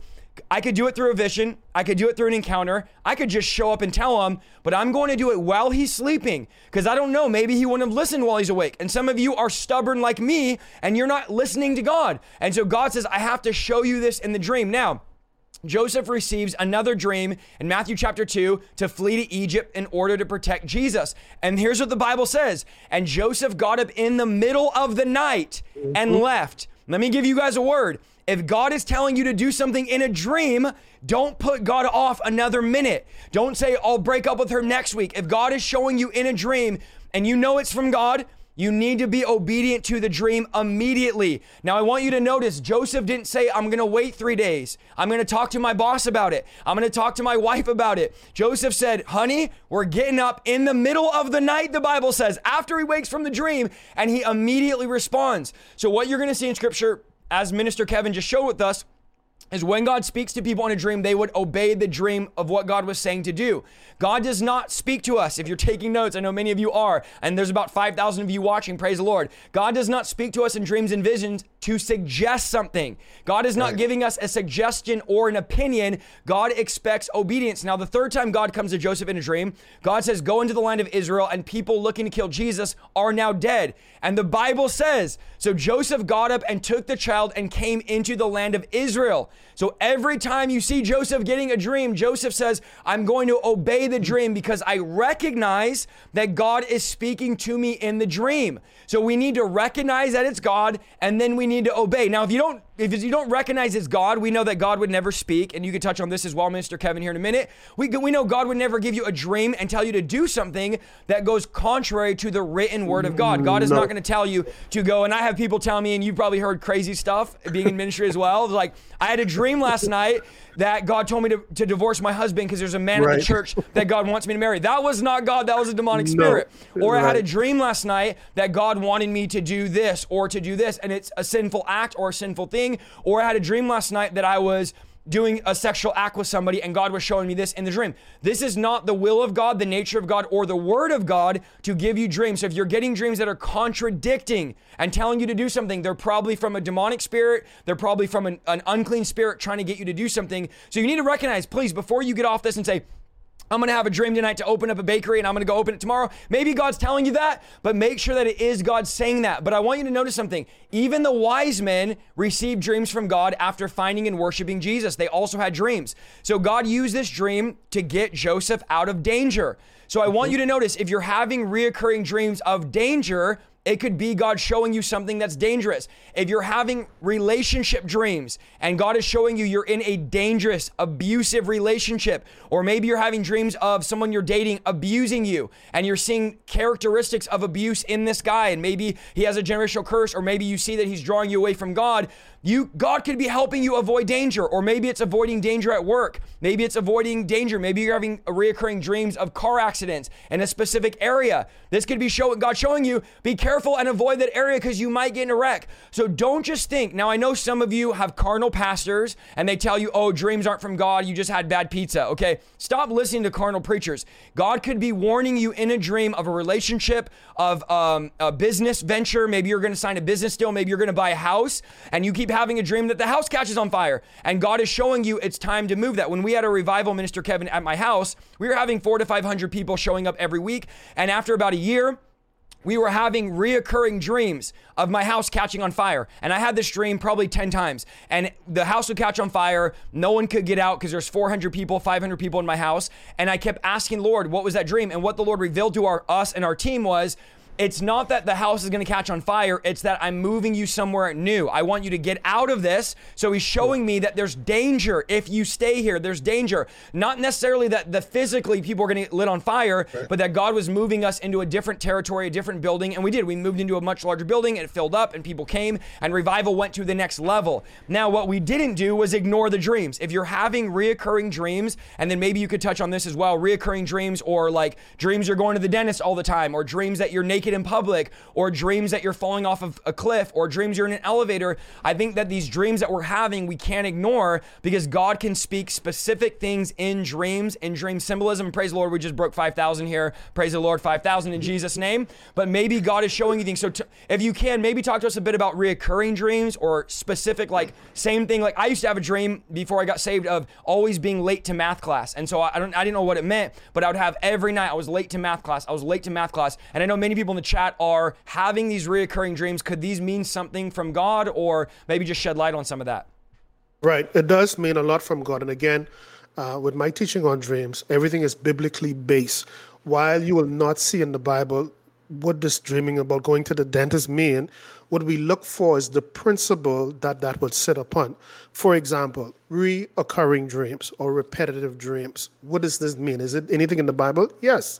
Speaker 2: I could do it through a vision. I could do it through an encounter. I could just show up and tell him, but I'm going to do it while he's sleeping because I don't know. Maybe he wouldn't have listened while he's awake. And some of you are stubborn like me and you're not listening to God. And so God says, I have to show you this in the dream. Now, Joseph receives another dream in Matthew chapter 2 to flee to Egypt in order to protect Jesus. And here's what the Bible says And Joseph got up in the middle of the night and mm-hmm. left. Let me give you guys a word. If God is telling you to do something in a dream, don't put God off another minute. Don't say, I'll break up with her next week. If God is showing you in a dream and you know it's from God, you need to be obedient to the dream immediately. Now, I want you to notice Joseph didn't say, I'm going to wait three days. I'm going to talk to my boss about it. I'm going to talk to my wife about it. Joseph said, Honey, we're getting up in the middle of the night, the Bible says, after he wakes from the dream, and he immediately responds. So, what you're going to see in scripture as Minister Kevin just showed with us, is when God speaks to people in a dream, they would obey the dream of what God was saying to do. God does not speak to us. If you're taking notes, I know many of you are, and there's about 5,000 of you watching, praise the Lord. God does not speak to us in dreams and visions to suggest something. God is not right. giving us a suggestion or an opinion. God expects obedience. Now, the third time God comes to Joseph in a dream, God says, Go into the land of Israel, and people looking to kill Jesus are now dead. And the Bible says, So Joseph got up and took the child and came into the land of Israel. So every time you see Joseph getting a dream, Joseph says, I'm going to obey the dream because I recognize that God is speaking to me in the dream. So we need to recognize that it's God and then we need to obey. Now, if you don't if you don't recognize as God, we know that God would never speak, and you could touch on this as well, Minister Kevin, here in a minute. We, we know God would never give you a dream and tell you to do something that goes contrary to the written word of God. God is no. not going to tell you to go, and I have people tell me, and you've probably heard crazy stuff being in ministry as well. Like, I had a dream last night that God told me to, to divorce my husband because there's a man right. at the church that God wants me to marry. That was not God, that was a demonic spirit. No. Or right. I had a dream last night that God wanted me to do this or to do this, and it's a sinful act or a sinful thing. Or I had a dream last night that I was doing a sexual act with somebody and God was showing me this in the dream. This is not the will of God, the nature of God, or the word of God to give you dreams. So if you're getting dreams that are contradicting and telling you to do something, they're probably from a demonic spirit, they're probably from an, an unclean spirit trying to get you to do something. So you need to recognize, please, before you get off this and say, I'm gonna have a dream tonight to open up a bakery and I'm gonna go open it tomorrow. Maybe God's telling you that, but make sure that it is God saying that. But I want you to notice something. Even the wise men received dreams from God after finding and worshiping Jesus. They also had dreams. So God used this dream to get Joseph out of danger. So I want mm-hmm. you to notice if you're having reoccurring dreams of danger, it could be God showing you something that's dangerous. If you're having relationship dreams and God is showing you you're in a dangerous, abusive relationship, or maybe you're having dreams of someone you're dating abusing you and you're seeing characteristics of abuse in this guy, and maybe he has a generational curse, or maybe you see that he's drawing you away from God, you God could be helping you avoid danger, or maybe it's avoiding danger at work. Maybe it's avoiding danger. Maybe you're having reoccurring dreams of car accidents in a specific area. This could be showing God showing you, be careful and avoid that area because you might get in a wreck. So don't just think. Now I know some of you have carnal pastors and they tell you, oh, dreams aren't from God, you just had bad pizza. Okay. Stop listening to carnal preachers. God could be warning you in a dream of a relationship, of um, a business venture. Maybe you're gonna sign a business deal, maybe you're gonna buy a house, and you keep having a dream that the house catches on fire. And God is showing you it's time to move that. When we had a revival minister, Kevin, at my house, we were having four to 500 people showing up every week. And after about a year, we were having reoccurring dreams of my house catching on fire. And I had this dream probably 10 times. And the house would catch on fire. No one could get out because there's 400 people, 500 people in my house. And I kept asking Lord, what was that dream? And what the Lord revealed to our us and our team was it's not that the house is going to catch on fire. It's that I'm moving you somewhere new. I want you to get out of this. So he's showing me that there's danger if you stay here. There's danger. Not necessarily that the physically people are going to get lit on fire, but that God was moving us into a different territory, a different building. And we did. We moved into a much larger building. And it filled up and people came and revival went to the next level. Now, what we didn't do was ignore the dreams. If you're having reoccurring dreams, and then maybe you could touch on this as well, reoccurring dreams or like dreams you're going to the dentist all the time or dreams that you're naked naked in public or dreams that you're falling off of a cliff or dreams you're in an elevator. I think that these dreams that we're having, we can't ignore because God can speak specific things in dreams, and dream symbolism. Praise the Lord, we just broke 5,000 here. Praise the Lord, 5,000 in Jesus' name. But maybe God is showing you things. So t- if you can, maybe talk to us a bit about reoccurring dreams or specific, like same thing. Like I used to have a dream before I got saved of always being late to math class. And so I, don't, I didn't know what it meant, but I would have every night I was late to math class. I was late to math class. And I know many people in the chat are having these reoccurring dreams. Could these mean something from God or maybe just shed light on some of that?
Speaker 1: Right. It does mean a lot from God. And again, uh, with my teaching on dreams, everything is biblically based. While you will not see in the Bible what this dreaming about going to the dentist mean, what we look for is the principle that that would sit upon. For example, reoccurring dreams or repetitive dreams. What does this mean? Is it anything in the Bible? Yes.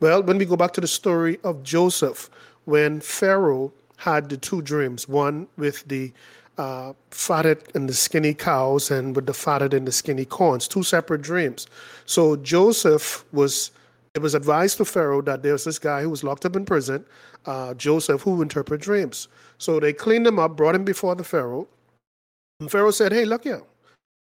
Speaker 1: Well, when we go back to the story of Joseph, when Pharaoh had the two dreams, one with the uh, fatted and the skinny cows and with the fatted and the skinny corns, two separate dreams. So Joseph was it was advised to Pharaoh that there's this guy who was locked up in prison, uh, Joseph, who interpret dreams. So they cleaned him up, brought him before the Pharaoh. And Pharaoh said, Hey, look here.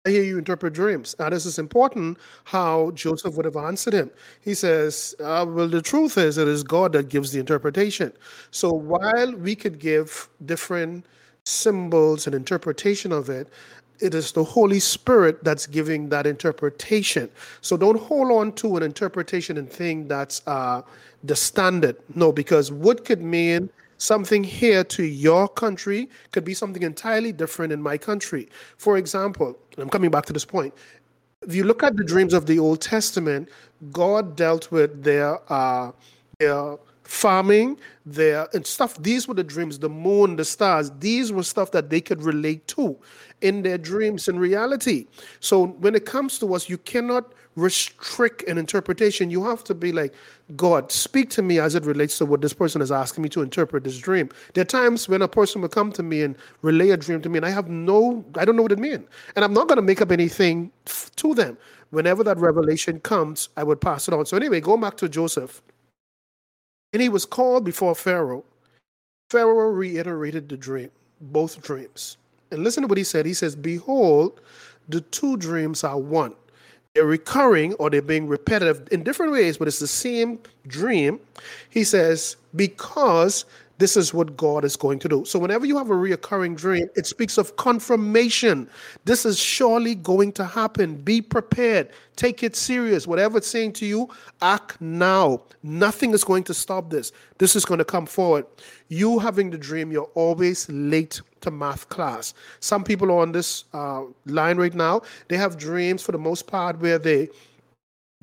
Speaker 1: I hear you interpret dreams. Now, this is important how Joseph would have answered him. He says, uh, Well, the truth is, it is God that gives the interpretation. So while we could give different symbols and interpretation of it, it is the Holy Spirit that's giving that interpretation. So don't hold on to an interpretation and think that's uh, the standard. No, because what could mean something here to your country could be something entirely different in my country. For example, I'm coming back to this point. If you look at the dreams of the Old Testament, God dealt with their uh, their farming, their and stuff. These were the dreams, the moon, the stars. These were stuff that they could relate to in their dreams and reality. So when it comes to us, you cannot restrict an interpretation. You have to be like, God, speak to me as it relates to what this person is asking me to interpret this dream. There are times when a person will come to me and relay a dream to me, and I have no, I don't know what it means. And I'm not going to make up anything to them. Whenever that revelation comes, I would pass it on. So, anyway, going back to Joseph. And he was called before Pharaoh. Pharaoh reiterated the dream, both dreams. And listen to what he said. He says, Behold, the two dreams are one. They're recurring or they're being repetitive in different ways, but it's the same dream. He says, Because this is what God is going to do. So, whenever you have a reoccurring dream, it speaks of confirmation. This is surely going to happen. Be prepared. Take it serious. Whatever it's saying to you, act now. Nothing is going to stop this. This is going to come forward. You having the dream, you're always late to math class. Some people are on this uh, line right now, they have dreams for the most part where they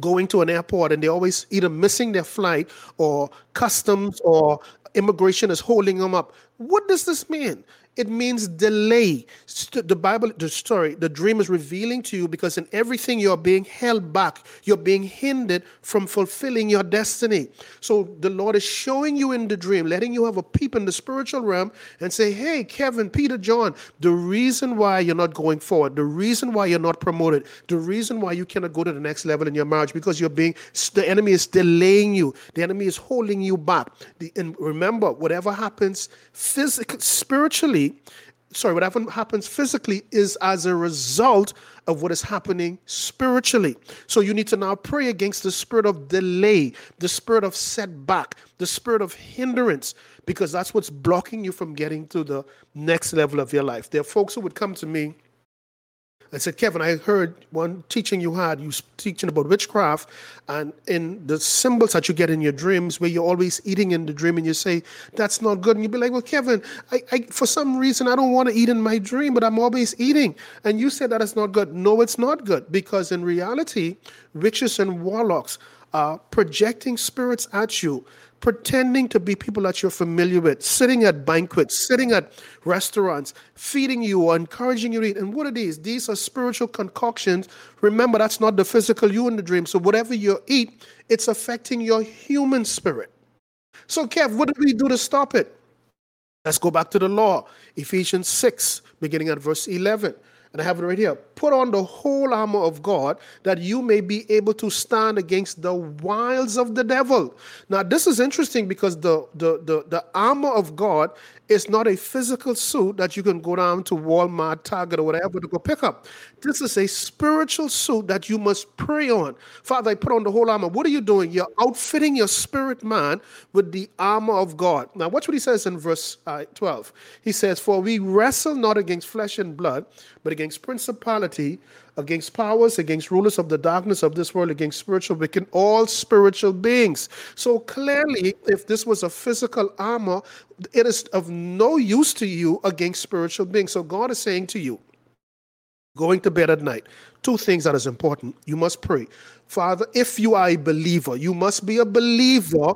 Speaker 1: going to an airport and they're always either missing their flight or customs or immigration is holding them up. What does this mean? It means delay. The Bible, the story, the dream is revealing to you because in everything you're being held back, you're being hindered from fulfilling your destiny. So the Lord is showing you in the dream, letting you have a peep in the spiritual realm and say, Hey, Kevin, Peter, John, the reason why you're not going forward, the reason why you're not promoted, the reason why you cannot go to the next level in your marriage, because you're being, the enemy is delaying you, the enemy is holding you back. The, and remember, whatever happens physically, spiritually, sorry, whatever happens physically is as a result of what is happening spiritually. So you need to now pray against the spirit of delay, the spirit of setback, the spirit of hindrance, because that's what's blocking you from getting to the next level of your life. There are folks who would come to me I said, Kevin, I heard one teaching you had, you teaching about witchcraft, and in the symbols that you get in your dreams, where you're always eating in the dream, and you say, that's not good. And you'd be like, well, Kevin, I, I, for some reason, I don't want to eat in my dream, but I'm always eating. And you said that it's not good. No, it's not good, because in reality, witches and warlocks are projecting spirits at you pretending to be people that you're familiar with, sitting at banquets, sitting at restaurants, feeding you or encouraging you to eat. And what are these? These are spiritual concoctions. Remember, that's not the physical you in the dream. So whatever you eat, it's affecting your human spirit. So, Kev, what do we do to stop it? Let's go back to the law. Ephesians 6, beginning at verse 11 and I have it right here. Put on the whole armor of God that you may be able to stand against the wiles of the devil. Now, this is interesting because the, the, the, the armor of God is not a physical suit that you can go down to Walmart, Target, or whatever to go pick up. This is a spiritual suit that you must pray on. Father, I put on the whole armor. What are you doing? You're outfitting your spirit man with the armor of God. Now, watch what he says in verse uh, 12. He says, For we wrestle not against flesh and blood, but against principality, against powers, against rulers of the darkness of this world, against spiritual wicked, all spiritual beings. So clearly, if this was a physical armor, it is of no use to you against spiritual beings. So God is saying to you, going to bed at night, two things that is important. You must pray. Father, if you are a believer, you must be a believer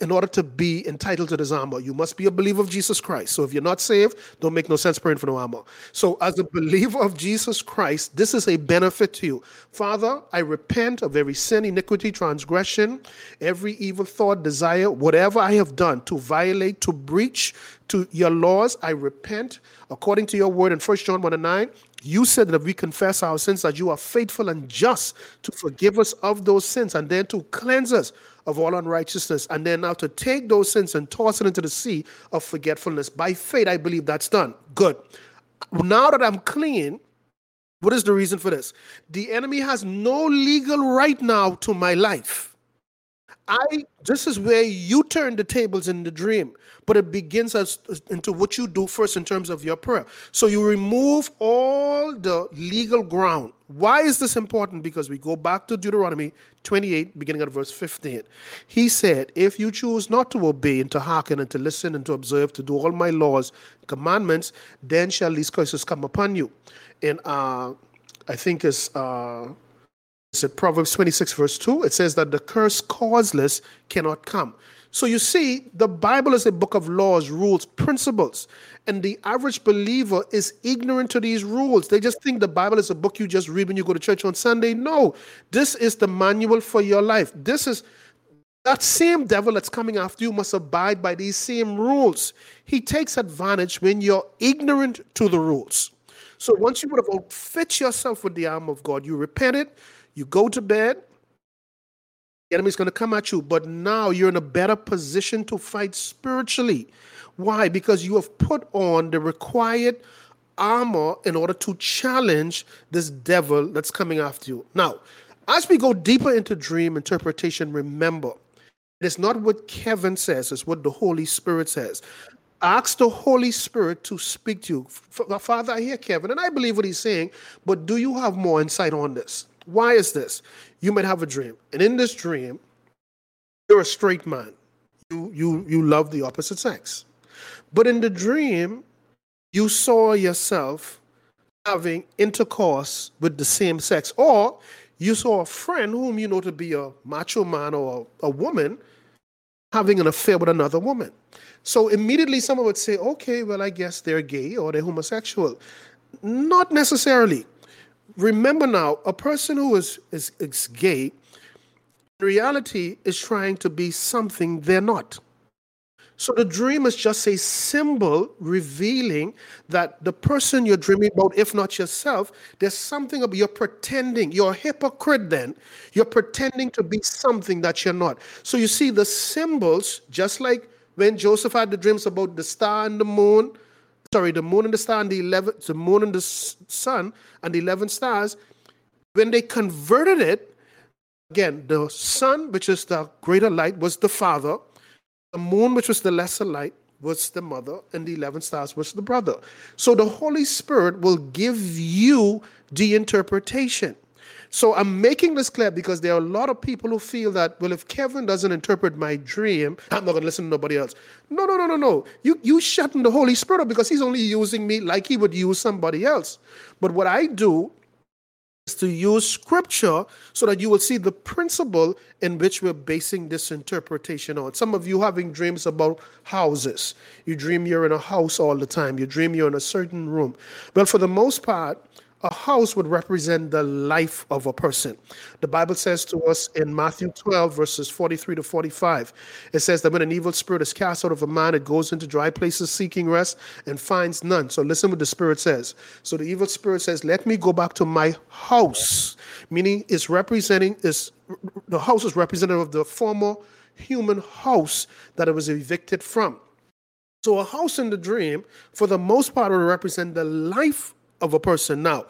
Speaker 1: in order to be entitled to this armor, you must be a believer of Jesus Christ. So if you're not saved, don't make no sense praying for no armor. So as a believer of Jesus Christ, this is a benefit to you. Father, I repent of every sin, iniquity, transgression, every evil thought, desire, whatever I have done to violate, to breach to your laws. I repent according to your word in 1 John 1 and 9. You said that if we confess our sins, that you are faithful and just to forgive us of those sins and then to cleanse us of all unrighteousness, and then now to take those sins and toss it into the sea of forgetfulness. By faith, I believe that's done. Good. Now that I'm clean, what is the reason for this? The enemy has no legal right now to my life. I this is where you turn the tables in the dream, but it begins as into what you do first in terms of your prayer. So you remove all the legal ground. Why is this important? Because we go back to Deuteronomy 28, beginning at verse 15. He said, If you choose not to obey and to hearken and to listen and to observe, to do all my laws, commandments, then shall these curses come upon you. And uh, I think it's uh, it's in Proverbs 26, verse 2. It says that the curse causeless cannot come. So you see, the Bible is a book of laws, rules, principles. And the average believer is ignorant to these rules. They just think the Bible is a book you just read when you go to church on Sunday. No, this is the manual for your life. This is that same devil that's coming after you must abide by these same rules. He takes advantage when you're ignorant to the rules. So once you would have outfit yourself with the arm of God, you repent it, you go to bed, the enemy's going to come at you, but now you're in a better position to fight spiritually. Why? Because you have put on the required armor in order to challenge this devil that's coming after you. Now, as we go deeper into dream interpretation, remember It's not what Kevin says, it's what the Holy Spirit says. Ask the Holy Spirit to speak to you. Father, I hear Kevin, and I believe what he's saying, but do you have more insight on this? Why is this? You might have a dream, and in this dream, you're a straight man. You you you love the opposite sex. But in the dream, you saw yourself having intercourse with the same sex, or you saw a friend whom you know to be a macho man or a, a woman having an affair with another woman. So immediately someone would say, okay, well, I guess they're gay or they're homosexual. Not necessarily. Remember now, a person who is, is, is gay, in reality, is trying to be something they're not. So the dream is just a symbol revealing that the person you're dreaming about, if not yourself, there's something about you're pretending. You're a hypocrite then. You're pretending to be something that you're not. So you see the symbols, just like when Joseph had the dreams about the star and the moon, sorry, the moon and the star and the eleven, the moon and the sun and the eleven stars, when they converted it, again, the sun, which is the greater light, was the father the moon, which was the lesser light, was the mother, and the 11 stars was the brother. So the Holy Spirit will give you the interpretation. So I'm making this clear because there are a lot of people who feel that, well, if Kevin doesn't interpret my dream, I'm not going to listen to nobody else. No, no, no, no, no. You you shutting the Holy Spirit up because he's only using me like he would use somebody else. But what I do is to use scripture so that you will see the principle in which we're basing this interpretation on. Some of you having dreams about houses. You dream you're in a house all the time. You dream you're in a certain room. Well, for the most part, a house would represent the life of a person. The Bible says to us in Matthew 12, verses 43 to 45, it says that when an evil spirit is cast out of a man, it goes into dry places seeking rest and finds none. So listen what the spirit says. So the evil spirit says, Let me go back to my house, meaning it's representing, is the house is representative of the former human house that it was evicted from. So a house in the dream, for the most part, will represent the life of a person. Now,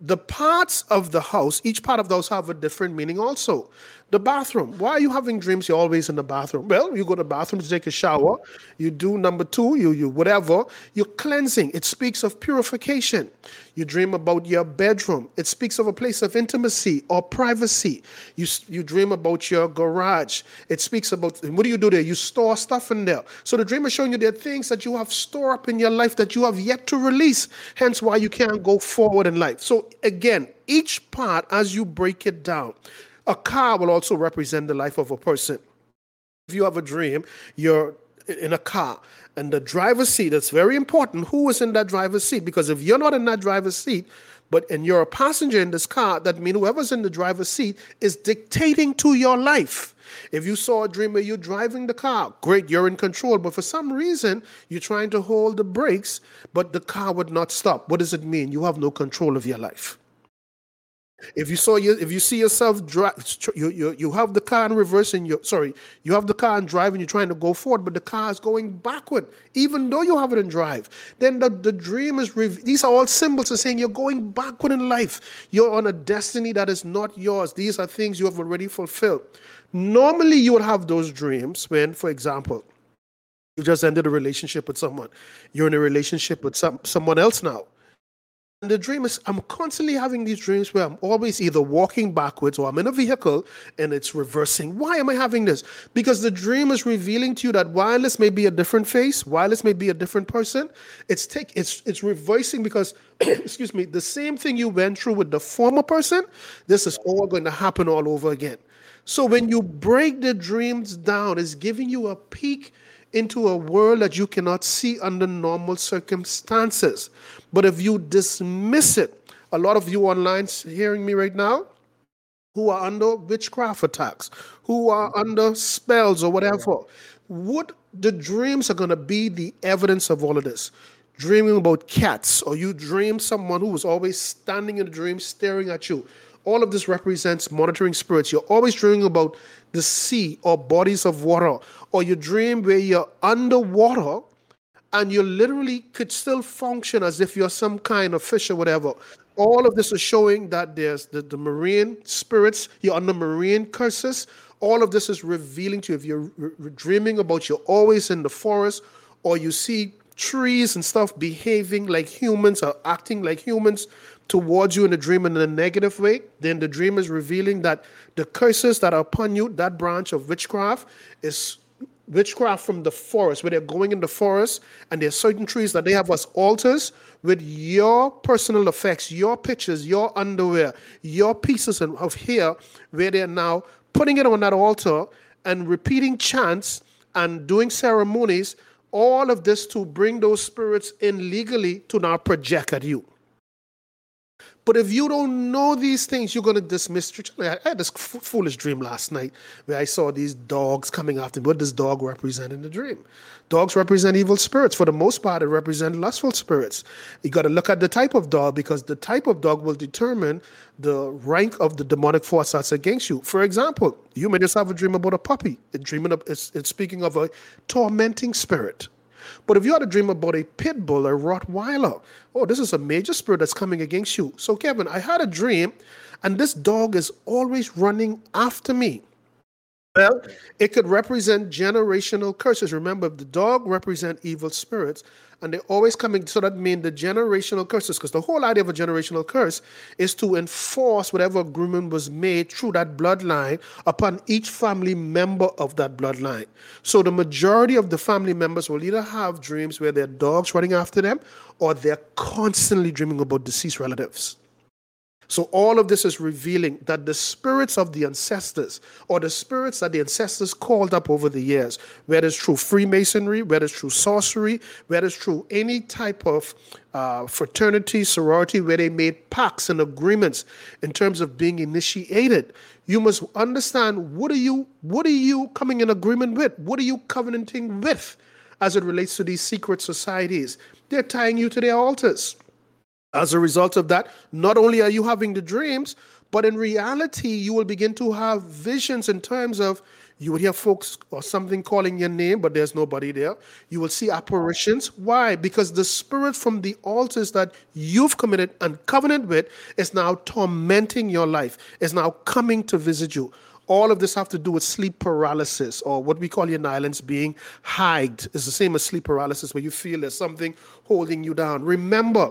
Speaker 1: the parts of the house, each part of those have a different meaning also. The bathroom. Why are you having dreams? You're always in the bathroom. Well, you go to the bathroom to take a shower. You do number two, you you whatever. You're cleansing. It speaks of purification. You dream about your bedroom. It speaks of a place of intimacy or privacy. You you dream about your garage. It speaks about what do you do there? You store stuff in there. So the dream is showing you there are things that you have stored up in your life that you have yet to release. Hence why you can't go forward in life. So again, each part as you break it down a car will also represent the life of a person. If you have a dream, you're in a car and the driver's seat, it's very important who is in that driver's seat because if you're not in that driver's seat, but and you're a passenger in this car, that means whoever's in the driver's seat is dictating to your life. If you saw a dream where you're driving the car, great, you're in control. But for some reason, you're trying to hold the brakes, but the car would not stop. What does it mean? You have no control of your life. If you saw you, if you see yourself drive, you, you you have the car in reverse and you sorry, you have the car in drive and you're trying to go forward, but the car is going backward, even though you have it in drive. Then the, the dream is these are all symbols of saying you're going backward in life. You're on a destiny that is not yours. These are things you have already fulfilled. Normally, you would have those dreams when, for example, you just ended a relationship with someone. You're in a relationship with some someone else now the dream is I'm constantly having these dreams where I'm always either walking backwards or I'm in a vehicle and it's reversing. Why am I having this? Because the dream is revealing to you that wireless may be a different face, wireless may be a different person, it's take it's it's reversing because excuse me, the same thing you went through with the former person, this is all going to happen all over again. So when you break the dreams down, it's giving you a peek into a world that you cannot see under normal circumstances. But if you dismiss it, a lot of you online hearing me right now, who are under witchcraft attacks, who are under spells or whatever, what the dreams are going to be the evidence of all of this. Dreaming about cats, or you dream someone who was always standing in the dream staring at you. All of this represents monitoring spirits. You're always dreaming about the sea or bodies of water, or you dream where you're underwater and you literally could still function as if you're some kind of fish or whatever. all of this is showing that there's the, the marine spirits, you're under marine curses. All of this is revealing to you. If you're re- dreaming about you're always in the forest, or you see trees and stuff behaving like humans or acting like humans towards you in a dream in a negative way, then the dream is revealing that the curses that are upon you, that branch of witchcraft, is witchcraft from the forest, where they're going in the forest and there's certain trees that they have as altars with your personal effects, your pictures, your underwear, your pieces of hair, where they're now putting it on that altar and repeating chants and doing ceremonies, all of this to bring those spirits in legally to now project at you. But if you don't know these things, you're going to dismiss. I had this f- foolish dream last night where I saw these dogs coming after me. What does dog represent in the dream? Dogs represent evil spirits. For the most part, it represent lustful spirits. You got to look at the type of dog because the type of dog will determine the rank of the demonic force that's against you. For example, you may just have a dream about a puppy. It's dreaming of, it's, it's speaking of a tormenting spirit. But if you had a dream about a pit bull, a Rottweiler, oh, this is a major spirit that's coming against you. So, Kevin, I had a dream, and this dog is always running after me. Well, it could represent generational curses. Remember, the dog represent evil spirits, and they're always coming. So that means the generational curses, because the whole idea of a generational curse is to enforce whatever agreement was made through that bloodline upon each family member of that bloodline. So the majority of the family members will either have dreams where their dogs running after them, or they're constantly dreaming about deceased relatives. So, all of this is revealing that the spirits of the ancestors, or the spirits that the ancestors called up over the years, whether it's through Freemasonry, whether it's through sorcery, whether it's through any type of uh, fraternity, sorority, where they made pacts and agreements in terms of being initiated, you must understand what are you, what are you coming in agreement with? What are you covenanting with as it relates to these secret societies? They're tying you to their altars. As a result of that, not only are you having the dreams, but in reality, you will begin to have visions in terms of you will hear folks or something calling your name, but there's nobody there. You will see apparitions. Why? Because the spirit from the altars that you've committed and covenant with is now tormenting your life, is now coming to visit you. All of this have to do with sleep paralysis, or what we call in islands being hagged. It's the same as sleep paralysis, where you feel there's something holding you down. Remember,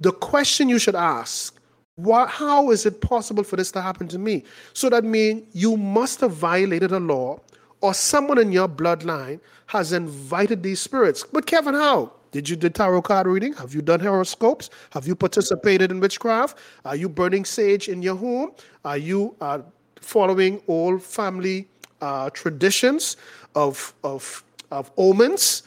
Speaker 1: the question you should ask what, how is it possible for this to happen to me? So that means you must have violated a law or someone in your bloodline has invited these spirits. But Kevin, how? Did you do tarot card reading? Have you done horoscopes? Have you participated in witchcraft? Are you burning sage in your home? Are you uh, following old family uh, traditions of, of, of omens?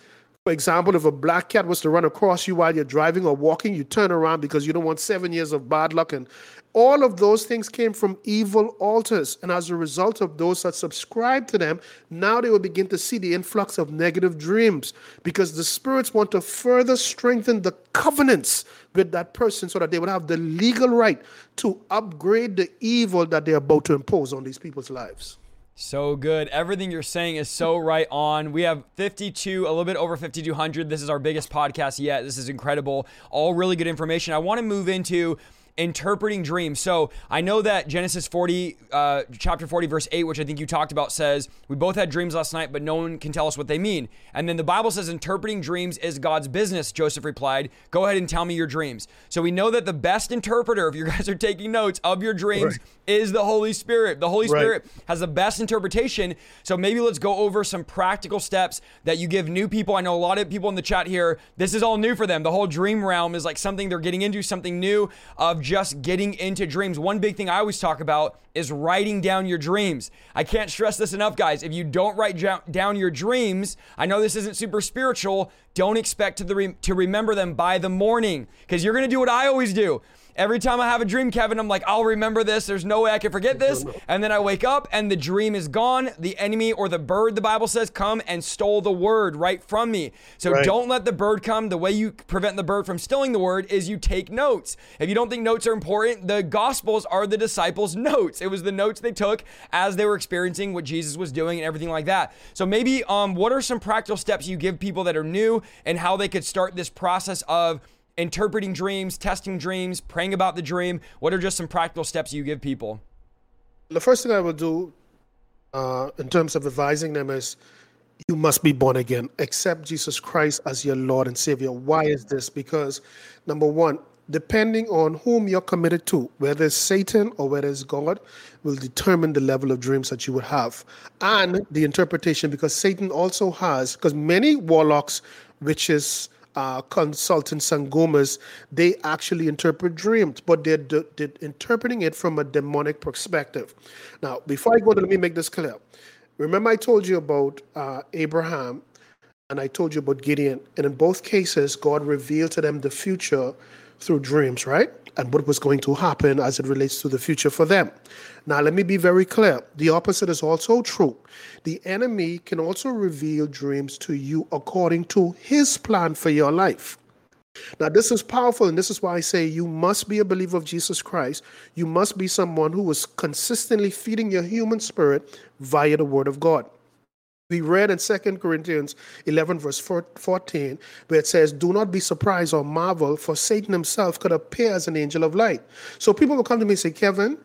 Speaker 1: Example, if a black cat was to run across you while you're driving or walking, you turn around because you don't want seven years of bad luck. And all of those things came from evil altars. And as a result of those that subscribe to them, now they will begin to see the influx of negative dreams because the spirits want to further strengthen the covenants with that person so that they would have the legal right to upgrade the evil that they're about to impose on these people's lives.
Speaker 2: So good. Everything you're saying is so right on. We have 52, a little bit over 5,200. This is our biggest podcast yet. This is incredible. All really good information. I want to move into interpreting dreams. So I know that Genesis 40, uh, chapter 40, verse 8, which I think you talked about, says, We both had dreams last night, but no one can tell us what they mean. And then the Bible says, Interpreting dreams is God's business, Joseph replied. Go ahead and tell me your dreams. So we know that the best interpreter, if you guys are taking notes of your dreams, right. is the Holy Spirit. The Holy Spirit right. has the best interpretation. So maybe let's go over some practical steps that you give new people. I know a lot of people in the chat here, this is all new for them. The whole dream realm is like something they're getting into, something new of just getting into dreams. One big thing I always talk about is writing down your dreams. I can't stress this enough, guys. If you don't write down your dreams, I know this isn't super spiritual, don't expect to, re- to remember them by the morning because you're going to do what I always do. Every time I have a dream, Kevin, I'm like, I'll remember this. There's no way I can forget this. And then I wake up and the dream is gone. The enemy or the bird, the Bible says, come and stole the word right from me. So right. don't let the bird come. The way you prevent the bird from stealing the word is you take notes. If you don't think notes are important, the gospels are the disciples' notes. It was the notes they took as they were experiencing what Jesus was doing and everything like that. So maybe um, what are some practical steps you give people that are new and how they could start this process of interpreting dreams, testing dreams, praying about the dream? What are just some practical steps you give people?
Speaker 1: The first thing I will do uh, in terms of advising them is you must be born again. Accept Jesus Christ as your Lord and Savior. Why is this? Because, number one, depending on whom you're committed to, whether it's Satan or whether it's God, will determine the level of dreams that you would have and the interpretation. Because Satan also has, because many warlocks, witches, uh, consultants, sangomas, they actually interpret dreams, but they're, they're interpreting it from a demonic perspective. Now, before I go, let me make this clear. Remember, I told you about uh, Abraham and I told you about Gideon. And in both cases, God revealed to them the future through dreams, right? And what was going to happen as it relates to the future for them. Now, let me be very clear. The opposite is also true. The enemy can also reveal dreams to you according to his plan for your life. Now, this is powerful, and this is why I say you must be a believer of Jesus Christ. You must be someone who is consistently feeding your human spirit via the Word of God. We read in 2 Corinthians 11, verse 14, where it says, Do not be surprised or marvel, for Satan himself could appear as an angel of light. So people will come to me and say, Kevin,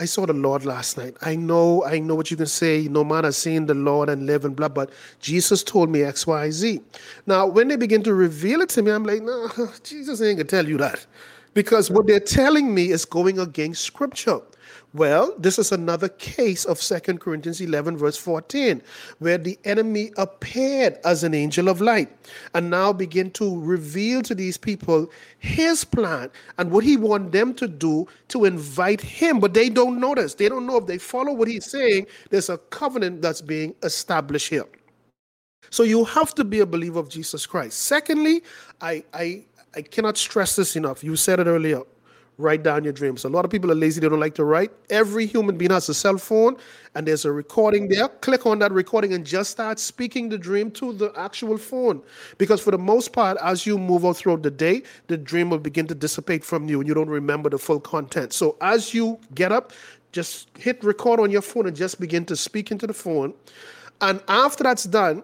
Speaker 1: I saw the Lord last night. I know, I know what you can say. No man has seen the Lord and live and blah, but Jesus told me X, Y, Z. Now, when they begin to reveal it to me, I'm like, no, Jesus ain't gonna tell you that. Because what they're telling me is going against scripture. Well, this is another case of Second Corinthians 11, verse 14, where the enemy appeared as an angel of light and now begin to reveal to these people his plan and what he want them to do to invite him. But they don't notice. They don't know if they follow what he's saying, there's a covenant that's being established here. So you have to be a believer of Jesus Christ. Secondly, I, I, I cannot stress this enough. You said it earlier write down your dreams. A lot of people are lazy, they don't like to write. Every human being has a cell phone and there's a recording there. Click on that recording and just start speaking the dream to the actual phone. Because for the most part, as you move on throughout the day, the dream will begin to dissipate from you and you don't remember the full content. So as you get up, just hit record on your phone and just begin to speak into the phone. And after that's done,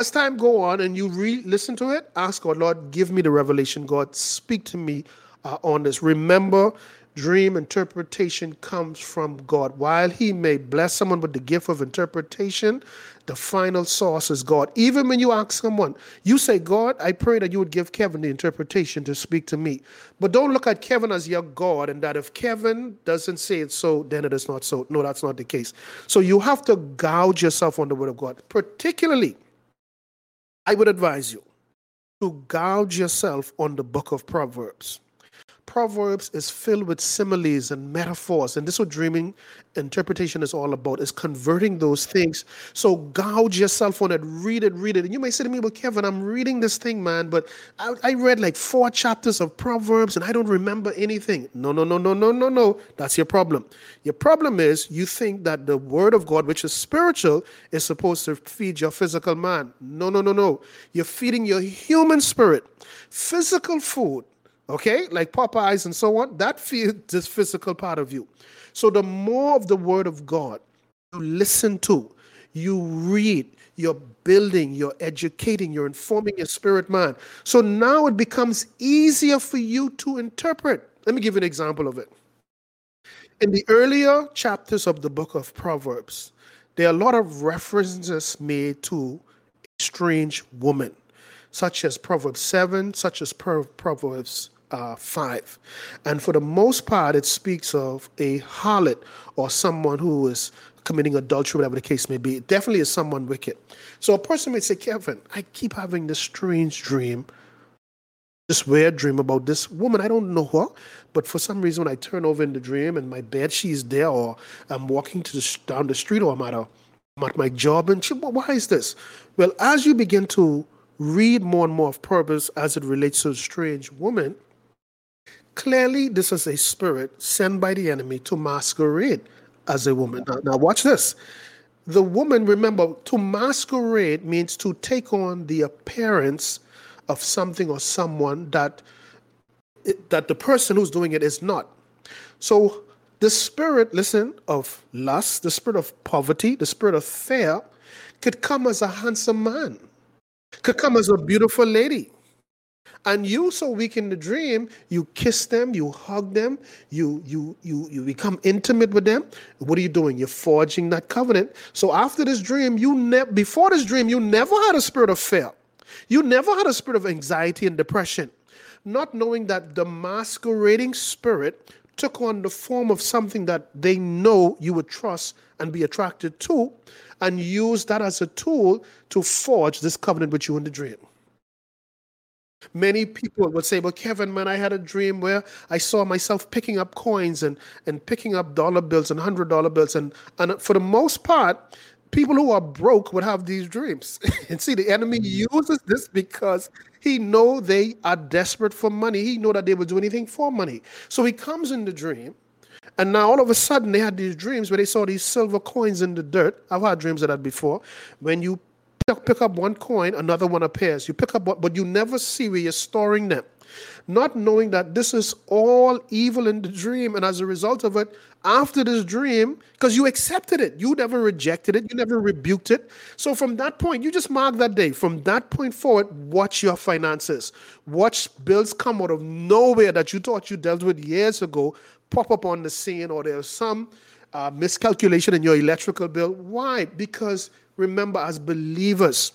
Speaker 1: as time go on and you re-listen to it, ask God, Lord, give me the revelation. God, speak to me uh, on this. Remember, dream interpretation comes from God. While He may bless someone with the gift of interpretation, the final source is God. Even when you ask someone, you say, God, I pray that you would give Kevin the interpretation to speak to me. But don't look at Kevin as your God and that if Kevin doesn't say it so, then it is not so. No, that's not the case. So you have to gouge yourself on the word of God. Particularly, I would advise you to gouge yourself on the book of Proverbs. Proverbs is filled with similes and metaphors, and this is what dreaming interpretation is all about: is converting those things. So gouge yourself on it, read it, read it. And you may say to me, "Well, Kevin, I'm reading this thing, man, but I, I read like four chapters of Proverbs, and I don't remember anything." No, no, no, no, no, no, no. That's your problem. Your problem is you think that the Word of God, which is spiritual, is supposed to feed your physical man. No, no, no, no. You're feeding your human spirit. Physical food okay, like Popeyes and so on, that feeds this physical part of you. So the more of the Word of God you listen to, you read, you're building, you're educating, you're informing your spirit man. So now it becomes easier for you to interpret. Let me give you an example of it. In the earlier chapters of the book of Proverbs, there are a lot of references made to a strange woman, such as Proverbs 7, such as Proverbs uh, 5. And for the most part, it speaks of a harlot or someone who is committing adultery, whatever the case may be. It definitely is someone wicked. So a person may say, Kevin, I keep having this strange dream, this weird dream about this woman. I don't know her, but for some reason, when I turn over in the dream and my bed, she's there, or I'm walking to the, down the street, or I'm at, a, I'm at my job, and she, why is this? Well, as you begin to read more and more of Proverbs as it relates to a strange woman, Clearly, this is a spirit sent by the enemy to masquerade as a woman. Now, now, watch this. The woman, remember, to masquerade means to take on the appearance of something or someone that that the person who's doing it is not. So the spirit, listen, of lust, the spirit of poverty, the spirit of fear, could come as a handsome man, could come as a beautiful lady, And you so weak in the dream, you kiss them, you hug them, you you you you become intimate with them. What are you doing? You're forging that covenant. So after this dream, you never before this dream, you never had a spirit of fear. You never had a spirit of anxiety and depression. Not knowing that the masquerading spirit took on the form of something that they know you would trust and be attracted to, and use that as a tool to forge this covenant with you in the dream. Many people would say, Well, Kevin, man, I had a dream where I saw myself picking up coins and, and picking up dollar bills and hundred dollar bills. And, and for the most part, people who are broke would have these dreams. and see, the enemy mm-hmm. uses this because he know they are desperate for money. He know that they will do anything for money. So he comes in the dream. And now all of a sudden they had these dreams where they saw these silver coins in the dirt. I've had dreams of that before. When you pick up one coin, another one appears. You pick up one, but you never see where you're storing them. Not knowing that this is all evil in the dream, and as a result of it, after this dream, because you accepted it, you never rejected it, you never rebuked it. So from that point, you just mark that day. From that point forward, watch your finances. Watch bills come out of nowhere that you thought you dealt with years ago pop up on the scene, or there's some uh, miscalculation in your electrical bill. Why? Because remember, as believers,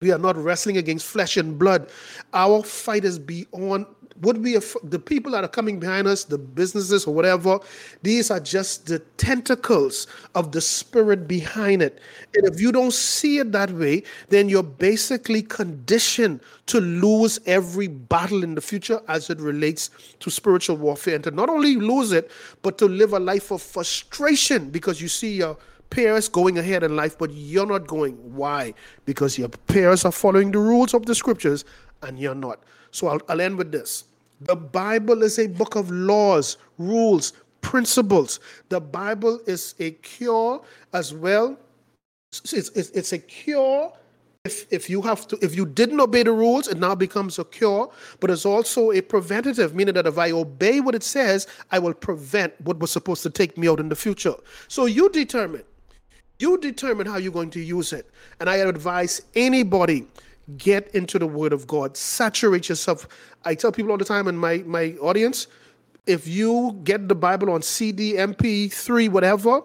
Speaker 1: we are not wrestling against flesh and blood. Our fight is beyond would be the people that are coming behind us, the businesses or whatever. These are just the tentacles of the spirit behind it. And if you don't see it that way, then you're basically conditioned to lose every battle in the future as it relates to spiritual warfare, and to not only lose it, but to live a life of frustration because you see your peers going ahead in life, but you're not going. Why? Because your parents are following the rules of the scriptures and you're not. So I'll, I'll end with this. The Bible is a book of laws, rules, principles. The Bible is a cure as well. It's, it's, it's a cure if, if you have to if you didn't obey the rules it now becomes a cure but it's also a preventative meaning that if i obey what it says i will prevent what was supposed to take me out in the future so you determine you determine how you're going to use it. And I advise anybody get into the Word of God, saturate yourself. I tell people all the time in my, my audience if you get the Bible on CD, MP3, whatever,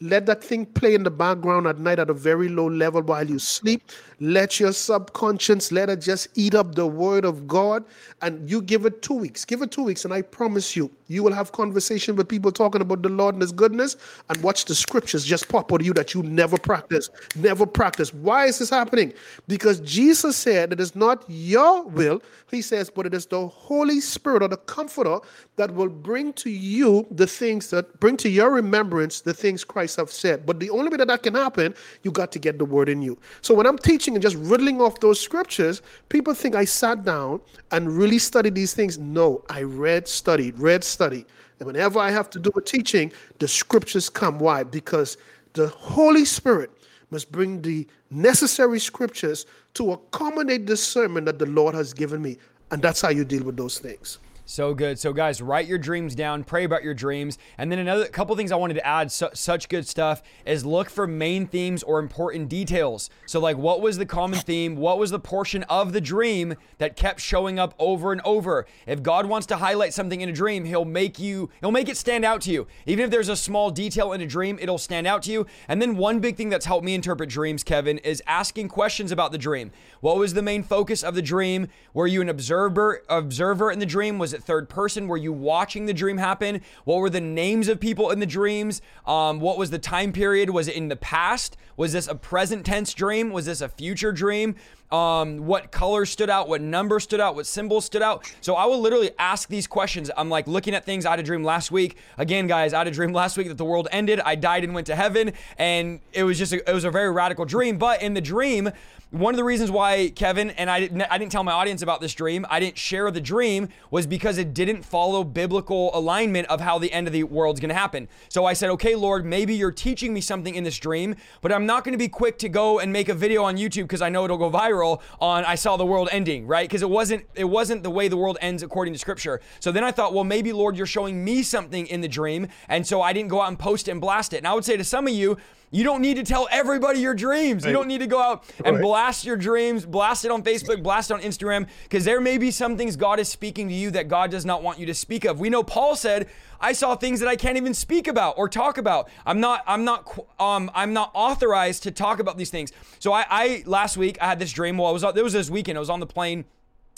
Speaker 1: let that thing play in the background at night at a very low level while you sleep. Let your subconscious let it just eat up the word of God. And you give it two weeks. Give it two weeks, and I promise you, you will have conversation with people talking about the Lord and His goodness, and watch the scriptures just pop out of you that you never practice. Never practice. Why is this happening? Because Jesus said it is not your will, He says, but it is the Holy Spirit or the Comforter that will bring to you the things that bring to your remembrance the things Christ have said. But the only way that that can happen, you got to get the word in you. So when I'm teaching and just riddling off those scriptures, people think I sat down and really studied these things. No, I read, studied, read, studied. And whenever I have to do a teaching, the scriptures come. Why? Because the Holy Spirit must bring the necessary scriptures to accommodate the sermon that the Lord has given me. And that's how you deal with those things.
Speaker 2: So good. So, guys, write your dreams down, pray about your dreams. And then another couple things I wanted to add, su- such good stuff, is look for main themes or important details. So, like, what was the common theme? What was the portion of the dream that kept showing up over and over? If God wants to highlight something in a dream, He'll make you, He'll make it stand out to you. Even if there's a small detail in a dream, it'll stand out to you. And then, one big thing that's helped me interpret dreams, Kevin, is asking questions about the dream. What was the main focus of the dream? Were you an observer, observer in the dream? Was it third person? Were you watching the dream happen? What were the names of people in the dreams? Um, what was the time period? Was it in the past? Was this a present tense dream? Was this a future dream? Um, what color stood out? What number stood out? What symbol stood out? So I will literally ask these questions. I'm like looking at things I had a dream last week. Again, guys, I had a dream last week that the world ended. I died and went to heaven, and it was just a, it was a very radical dream. But in the dream, one of the reasons why Kevin and I didn't I didn't tell my audience about this dream, I didn't share the dream was because it didn't follow biblical alignment of how the end of the world's going to happen. So I said, "Okay, Lord, maybe you're teaching me something in this dream, but I'm not going to be quick to go and make a video on YouTube because I know it'll go viral on I saw the world ending, right? Because it wasn't it wasn't the way the world ends according to scripture. So then I thought, well, maybe Lord, you're showing me something in the dream, and so I didn't go out and post it and blast it. And I would say to some of you, You don't need to tell everybody your dreams. You don't need to go out and
Speaker 1: Right.
Speaker 2: blast your dreams, blast it on Facebook, blast it on Instagram, because there may be some things God is speaking to you that God does not want you to speak of. We know Paul said, "I saw things that I can't even speak about or talk about. I'm not, I'm not, um, I'm not authorized to talk about these things." So I, I last week I had this dream. Well, I was, it was this weekend. I was on the plane.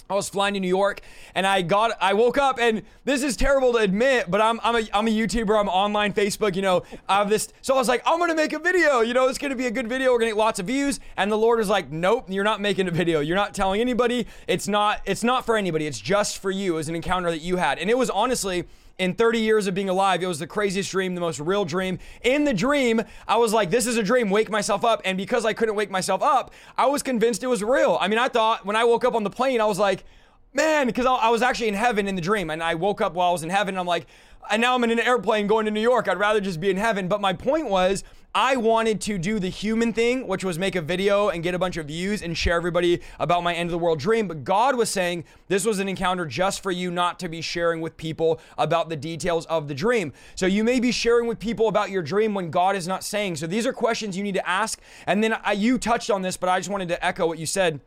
Speaker 2: I was flying to New York and I got I woke up and this is terrible to admit, but I'm I'm a I'm a YouTuber, I'm online Facebook, you know, I have this so I was like, I'm gonna make a video, you know, it's gonna be a good video, we're gonna get lots of views. And the Lord is like, Nope, you're not making a video. You're not telling anybody. It's not it's not for anybody, it's just for you. It was an encounter that you had. And it was honestly in 30 years of being alive, it was the craziest dream, the most real dream. In the dream, I was like, this is a dream, wake myself up. And because I couldn't wake myself up, I was convinced it was real. I mean, I thought when I woke up on the plane, I was like, man, because I, was actually in heaven in the dream. And I woke up while I was in heaven. And I'm like, and now I'm in an airplane going to New York. I'd rather just be in heaven. But my point was, I wanted to do the human thing, which was make a video and get a bunch of views and share everybody about my end of the world dream. But God was saying this was an encounter just for you, not to be sharing with people about the details of the dream. So you may be sharing with people about your dream when God is not saying. So these are questions you need to ask. And then I, you touched on this, but I just wanted to echo what you said.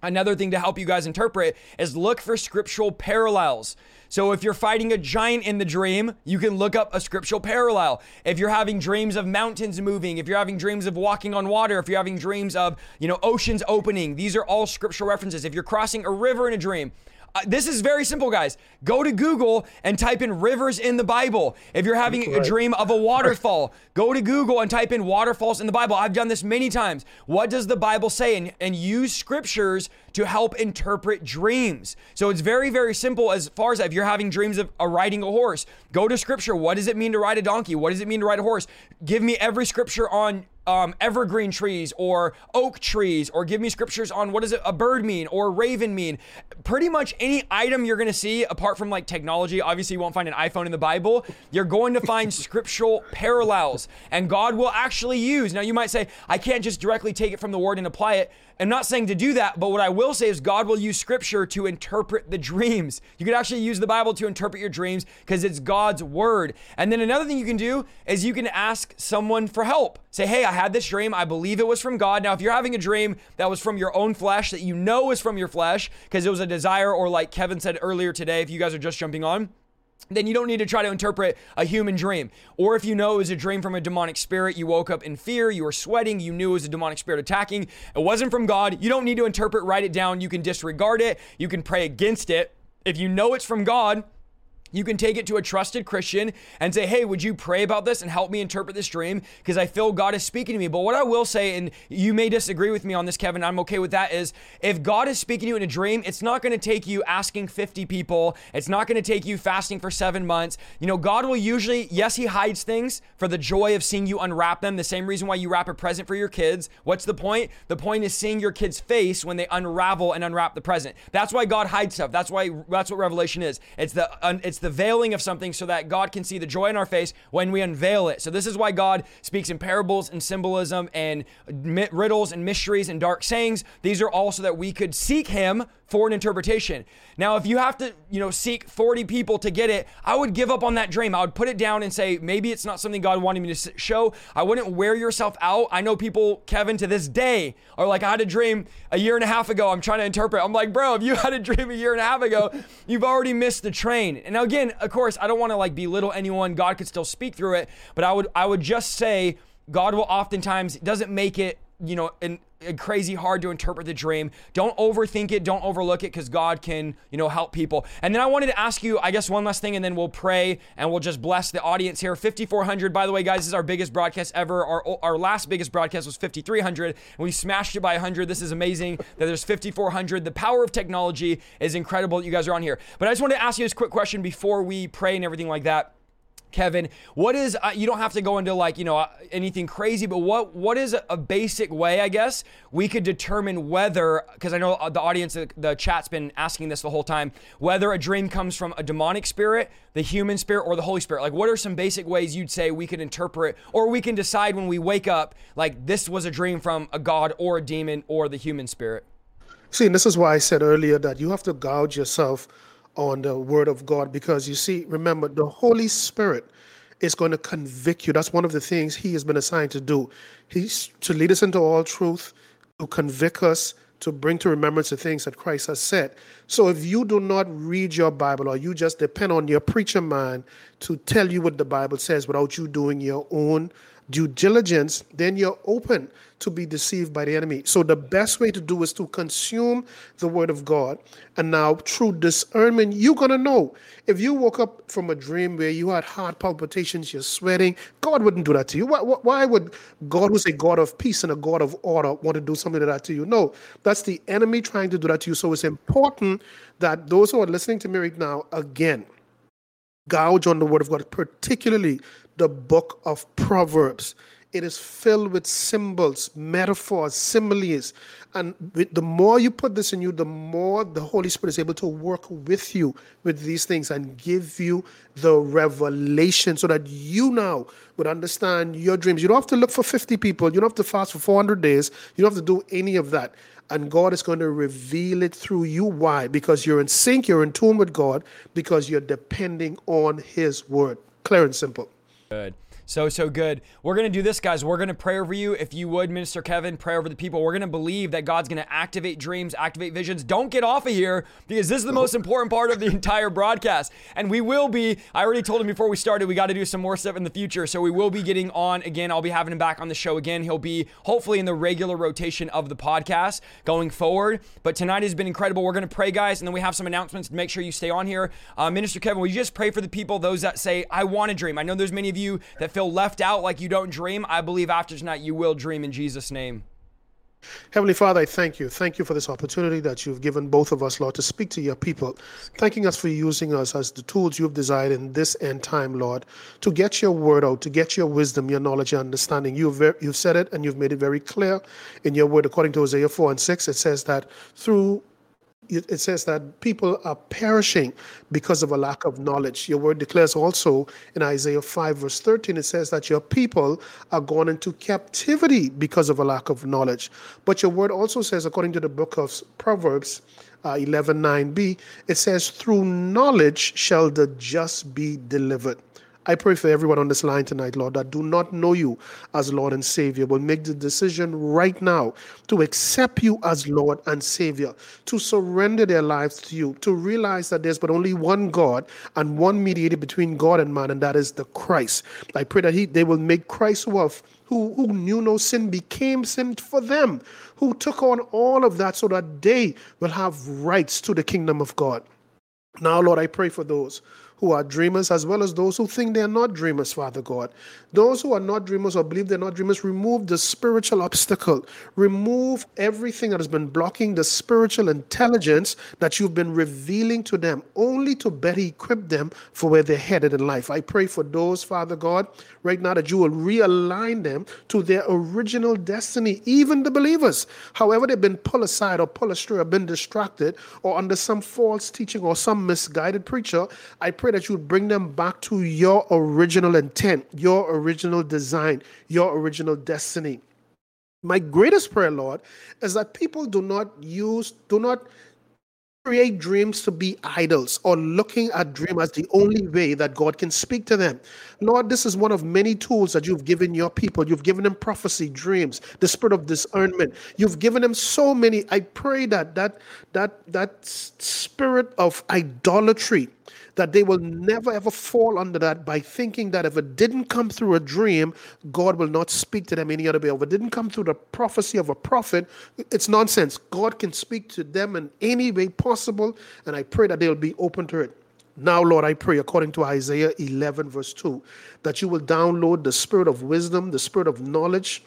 Speaker 2: Another thing to help you guys interpret is look for scriptural parallels. So if you're fighting a giant in the dream, you can look up a scriptural parallel. If you're having dreams of mountains moving, if you're having dreams of walking on water, if you're having dreams of, you know, oceans opening, these are all scriptural references. If you're crossing a river in a dream, this is very simple, guys. Go to Google and type in rivers in the Bible. If you're having a dream of a waterfall, go to Google and type in waterfalls in the Bible. I've done this many times. What does the Bible say? And, and use scriptures to help interpret dreams. So it's very, very simple as far as if you're having dreams of uh, riding a horse, go to scripture. What does it mean to ride a donkey? What does it mean to ride a horse? Give me every scripture on um, evergreen trees or oak trees, or give me scriptures on what does a bird mean or raven mean. Pretty much any item you're to see, apart from like technology, obviously you won't find an iPhone in the Bible. You're going to find scriptural parallels, and God will actually use. Now you might say, I can't just directly take it from the Word and apply it. I'm not saying to do that, but what I will say is God will use scripture to interpret the dreams. You could actually use the Bible to interpret your dreams because it's God's word. And then another thing you can do is you can ask someone for help. Say, hey, I had this dream. I believe it was from God. Now, if you're having a dream that was from your own flesh, that you know is from your flesh, because it was a desire, or like Kevin said earlier today, if you guys are just jumping on, then you don't need to try to interpret a human dream. Or if you know it was a dream from a demonic spirit, you woke up in fear, you were sweating, you knew it was a demonic spirit attacking, it wasn't from God, you don't need to interpret, write it down. You can disregard it, you can pray against it. If you know it's from God, you can take it to a trusted Christian and say, Hey, would you pray about this and help me interpret this dream? Because I feel God is speaking to me. But what I will say, and you may disagree with me on this, Kevin, I'm okay with that, is if God is speaking to you in a dream, it's not going to take you asking 50 people. It's not going to take you fasting for seven months. You know, God will usually, yes, He hides things for the joy of seeing you unwrap them. The same reason why you wrap a present for your kids. What's the point? The point is seeing your kid's face when they unravel and unwrap the present. That's why God hides stuff. That's why, that's what Revelation is. It's the, it's the veiling of something so that God can see the joy in our face when we unveil it. So this is why God speaks in parables and symbolism and riddles and mysteries and dark sayings. These are all so that we could seek him for an interpretation. Now, if you have to, you know, seek 40 people to get it, I would give up on that dream. I would put it down and say, maybe it's not something God wanted me to show. I wouldn't wear yourself out. I know people, Kevin, to this day are like, I had a dream a year and a half ago. I'm trying to interpret. I'm like, bro, if you had a dream a year and a half ago, you've already missed the train. And now again, of course, I don't want to like belittle anyone. God could still speak through it, but I would, I would just say God will oftentimes doesn't make it, you know, an, crazy hard to interpret the dream. Don't overthink it. Don't overlook it because God can, you know, help people. And then I wanted to ask you, I guess, one last thing, and then we'll pray and we'll just bless the audience here. 5,400, by the way, guys, this is our biggest broadcast ever. Our, our last biggest broadcast was 5,300, and we smashed it by 100. This is amazing that there's 5,400. The power of technology is incredible that you guys are on here. But I just wanted to ask you this quick question before we pray and everything like that. Kevin, what is uh, you don't have to go into like you know uh, anything crazy, but what what is a, basic way I guess we could determine whether because I know uh, the audience the, the chat's been asking this the whole time whether a dream comes from a demonic spirit, the human spirit, or the Holy Spirit. Like, what are some basic ways you'd say we could interpret or we can decide when we wake up like this was a dream from a god or a demon or the human spirit?
Speaker 1: See, and this is why I said earlier that you have to gouge yourself on the word of God because you see, remember, the Holy Spirit is going to convict you. That's one of the things He has been assigned to do. He's to lead us into all truth, to convict us, to bring to remembrance the things that Christ has said. So if you do not read your Bible or you just depend on your preacher mind to tell you what the Bible says without you doing your own due diligence, then you're open to be deceived by the enemy. So the best way to do is to consume the word of God. And now through discernment, you're to know. If you woke up from a dream where you had heart palpitations, you're sweating, God wouldn't do that to you. Why, why would God, who's a God of peace and a God of order, want to do something like that to you? No, that's the enemy trying to do that to you. So it's important that those who are listening to me right now, again, gouge on the word of God, particularly the book of Proverbs. It is filled with symbols, metaphors, similes. And the more you put this in you, the more the Holy Spirit is able to work with you with these things and give you the revelation so that you now would understand your dreams. You don't have to look for 50 people. You don't have to fast for 400 days. You don't have to do any of that. And God is going to reveal it through you. Why? Because you're in sync, you're in tune with God, because you're depending on His word. Clear and simple.
Speaker 2: Good. So, so good. We're going to do this, guys. We're going to pray over you. If you would, Minister Kevin, pray over the people. We're going to believe that God's going to activate dreams, activate visions. Don't get off of here because this is the most important part of the entire broadcast. And we will be, I already told him before we started, we got to do some more stuff in the future. So we will be getting on again. I'll be having him back on the show again. He'll be hopefully in the regular rotation of the podcast going forward. But tonight has been incredible. We're going to pray, guys. And then we have some announcements to make sure you stay on here. Uh, Minister Kevin, will you just pray for the people, those that say, I want to dream? I know there's many of you that feel left left out like you don't dream, I believe after tonight you will dream in Jesus' name.
Speaker 1: Heavenly Father, I thank you. Thank you for this opportunity that you've given both of us, Lord, to speak to your people. Thanking us for using us as the tools you've desired in this end time, Lord, to get your word out, to get your wisdom, your knowledge, your understanding. You've, you've said it and you've made it very clear in your word. According to Isaiah 4 and 6, it says that through it says that people are perishing because of a lack of knowledge. Your word declares also in Isaiah 5, verse 13, it says that your people are gone into captivity because of a lack of knowledge. But your word also says, according to the book of Proverbs, uh, 11 9b, it says, Through knowledge shall the just be delivered. I pray for everyone on this line tonight, Lord, that do not know you as Lord and Savior, will make the decision right now to accept you as Lord and Savior, to surrender their lives to you, to realize that there's but only one God and one mediator between God and man, and that is the Christ. I pray that he, they will make Christ worth who, who knew no sin became sin for them, who took on all of that so that they will have rights to the kingdom of God. Now, Lord, I pray for those who are dreamers as well as those who think they are not dreamers, Father God. Those who are not dreamers or believe they're not dreamers, remove the spiritual obstacle. Remove everything that has been blocking the spiritual intelligence that you've been revealing to them, only to better equip them for where they're headed in life. I pray for those, Father God, right now that you will realign them to their original destiny, even the believers. However, they've been pulled aside or pulled astray or been distracted or under some false teaching or some misguided preacher, I pray that you would bring them back to your original intent, your original design, your original destiny. My greatest prayer, Lord, is that people do not use, do not create dreams to be idols or looking at dream as the only way that God can speak to them. Lord, this is one of many tools that you've given your people. You've given them prophecy, dreams, the spirit of discernment. You've given them so many. I pray that that that that spirit of idolatry that they will never ever fall under that by thinking that if it didn't come through a dream, God will not speak to them any other way. If it didn't come through the prophecy of a prophet, it's nonsense. God can speak to them in any way possible, and I pray that they'll be open to it. Now, Lord, I pray, according to Isaiah 11, verse 2, that you will download the spirit of wisdom, the spirit of knowledge,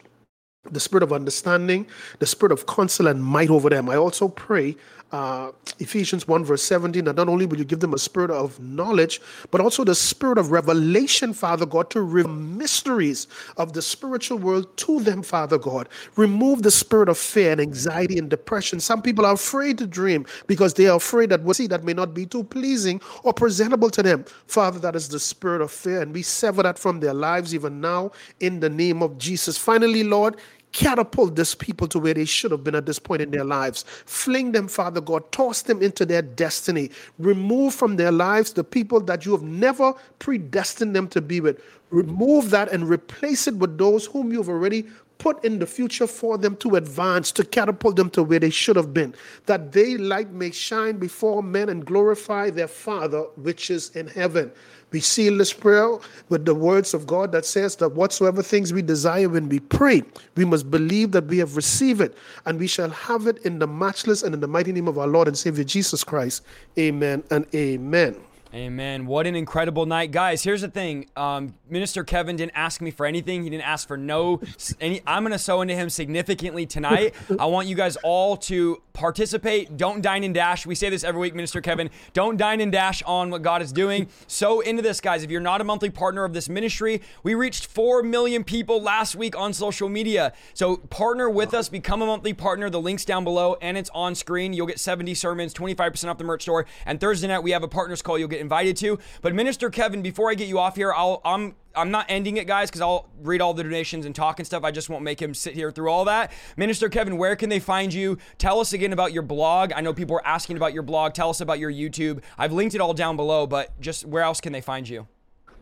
Speaker 1: the spirit of understanding, the spirit of counsel and might over them. I also pray uh, Ephesians 1, verse 17, that not only will you give them a spirit of knowledge, but also the spirit of revelation, Father God, to reveal mysteries of the spiritual world to them, Father God. Remove the spirit of fear and anxiety and depression. Some people are afraid to dream because they are afraid that what see that may not be too pleasing or presentable to them. Father, that is the spirit of fear, and we sever that from their lives even now in the name of Jesus. Finally, Lord, catapult this people to where they should have been at this point in their lives. Fling them, Father God, toss them into their destiny. Remove from their lives the people that you have never predestined them to be with. remove that and replace it with those whom you've already put in the future for them to advance, to catapult them to where they should have been, that they light may shine before men and glorify their Father which is in heaven. We seal this prayer with the words of God that says that whatsoever things we desire when we pray, we must believe that we have received it, and we shall have it in the matchless and in the mighty name of our Lord and Savior Jesus Christ. Amen and amen.
Speaker 2: Amen. What an incredible night, guys. Here's the thing: um, Minister Kevin didn't ask me for anything. He didn't ask for no. Any. I'm going to sow into him significantly tonight. I want you guys all to participate. Don't dine and dash. We say this every week, Minister Kevin. Don't dine and dash on what God is doing. Sow into this, guys. If you're not a monthly partner of this ministry, we reached four million people last week on social media. So partner with us. Become a monthly partner. The link's down below and it's on screen. You'll get 70 sermons, 25% off the merch store. And Thursday night we have a partners call. You'll get invited to. But Minister Kevin, before I get you off here, I'll I'm I'm not ending it, guys, because I'll read all the donations and talk and stuff. I just won't make him sit here through all that. Minister Kevin, where can they find you? Tell us again about your blog. I know people are asking about your blog. Tell us about your YouTube. I've linked it all down below, but just where else can they find you?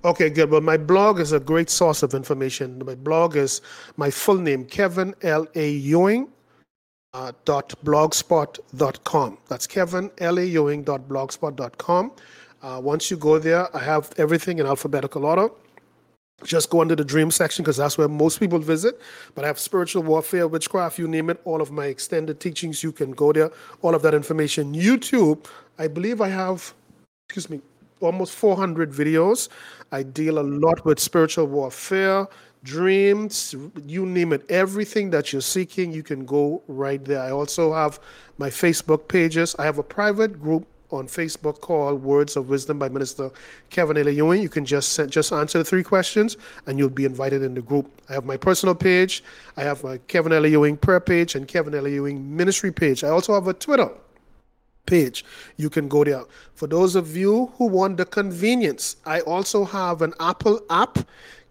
Speaker 1: Okay, good. Well, my blog is a great source of information. My blog is my full name, Kevin L. A. Ewing. Uh, dot blogspot.com. That's Kevin L. A. Ewing. Dot blogspot.com. Uh, once you go there, I have everything in alphabetical order. Just go under the dream section because that's where most people visit. But I have spiritual warfare, witchcraft, you name it, all of my extended teachings. You can go there, all of that information. YouTube, I believe I have, excuse me, almost 400 videos. I deal a lot with spiritual warfare, dreams, you name it. Everything that you're seeking, you can go right there. I also have my Facebook pages. I have a private group on Facebook called Words of Wisdom by Minister Kevin. Ewing. You can just send, just answer the three questions and you'll be invited in the group. I have my personal page, I have my Kevin. Ewing prayer page and Kevin. Ewing ministry page. I also have a Twitter page. You can go there. For those of you who want the convenience, I also have an Apple app.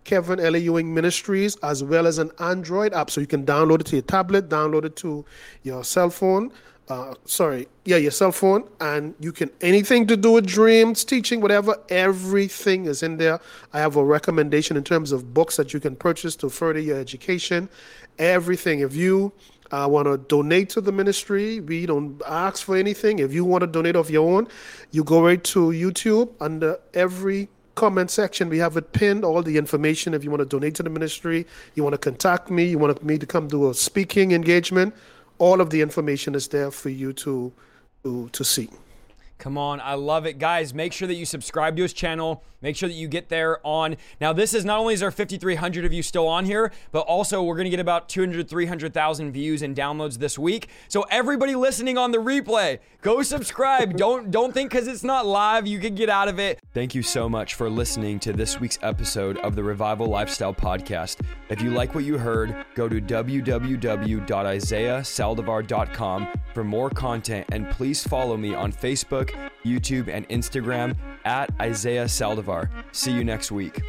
Speaker 1: Kevin L. Ewing Ministries, as well as an Android app. So you can download it to your tablet, download it to your cell phone, uh, sorry, yeah, your cell phone, and you can anything to do with dreams, teaching, whatever, everything is in there. I have a recommendation in terms of books that you can purchase to further your education. Everything. If you uh, want to donate to the ministry, we don't ask for anything. If you want to donate of your own, you go right to YouTube under every comment section. We have it pinned, all the information. If you want to donate to the ministry, you want to contact me, you want me to come do a speaking engagement, all of the information is there for you to to, to see.
Speaker 2: Come on, I love it. Guys, make sure that you subscribe to his channel. Make sure that you get there on. Now, this is not only is there 5,300 of you still on here, but also we're going to get about 200, 300,000 views and downloads this week. So everybody listening on the replay, go subscribe. don't don't think because it's not live you can get out of it. Thank you so much for listening to this week's episode of the Revival Lifestyle Podcast. If you like what you heard, go to www.isaiahsaldivar.com for more content and please follow me on YouTube, and Instagram at Isaiah Saldivar. See you next week.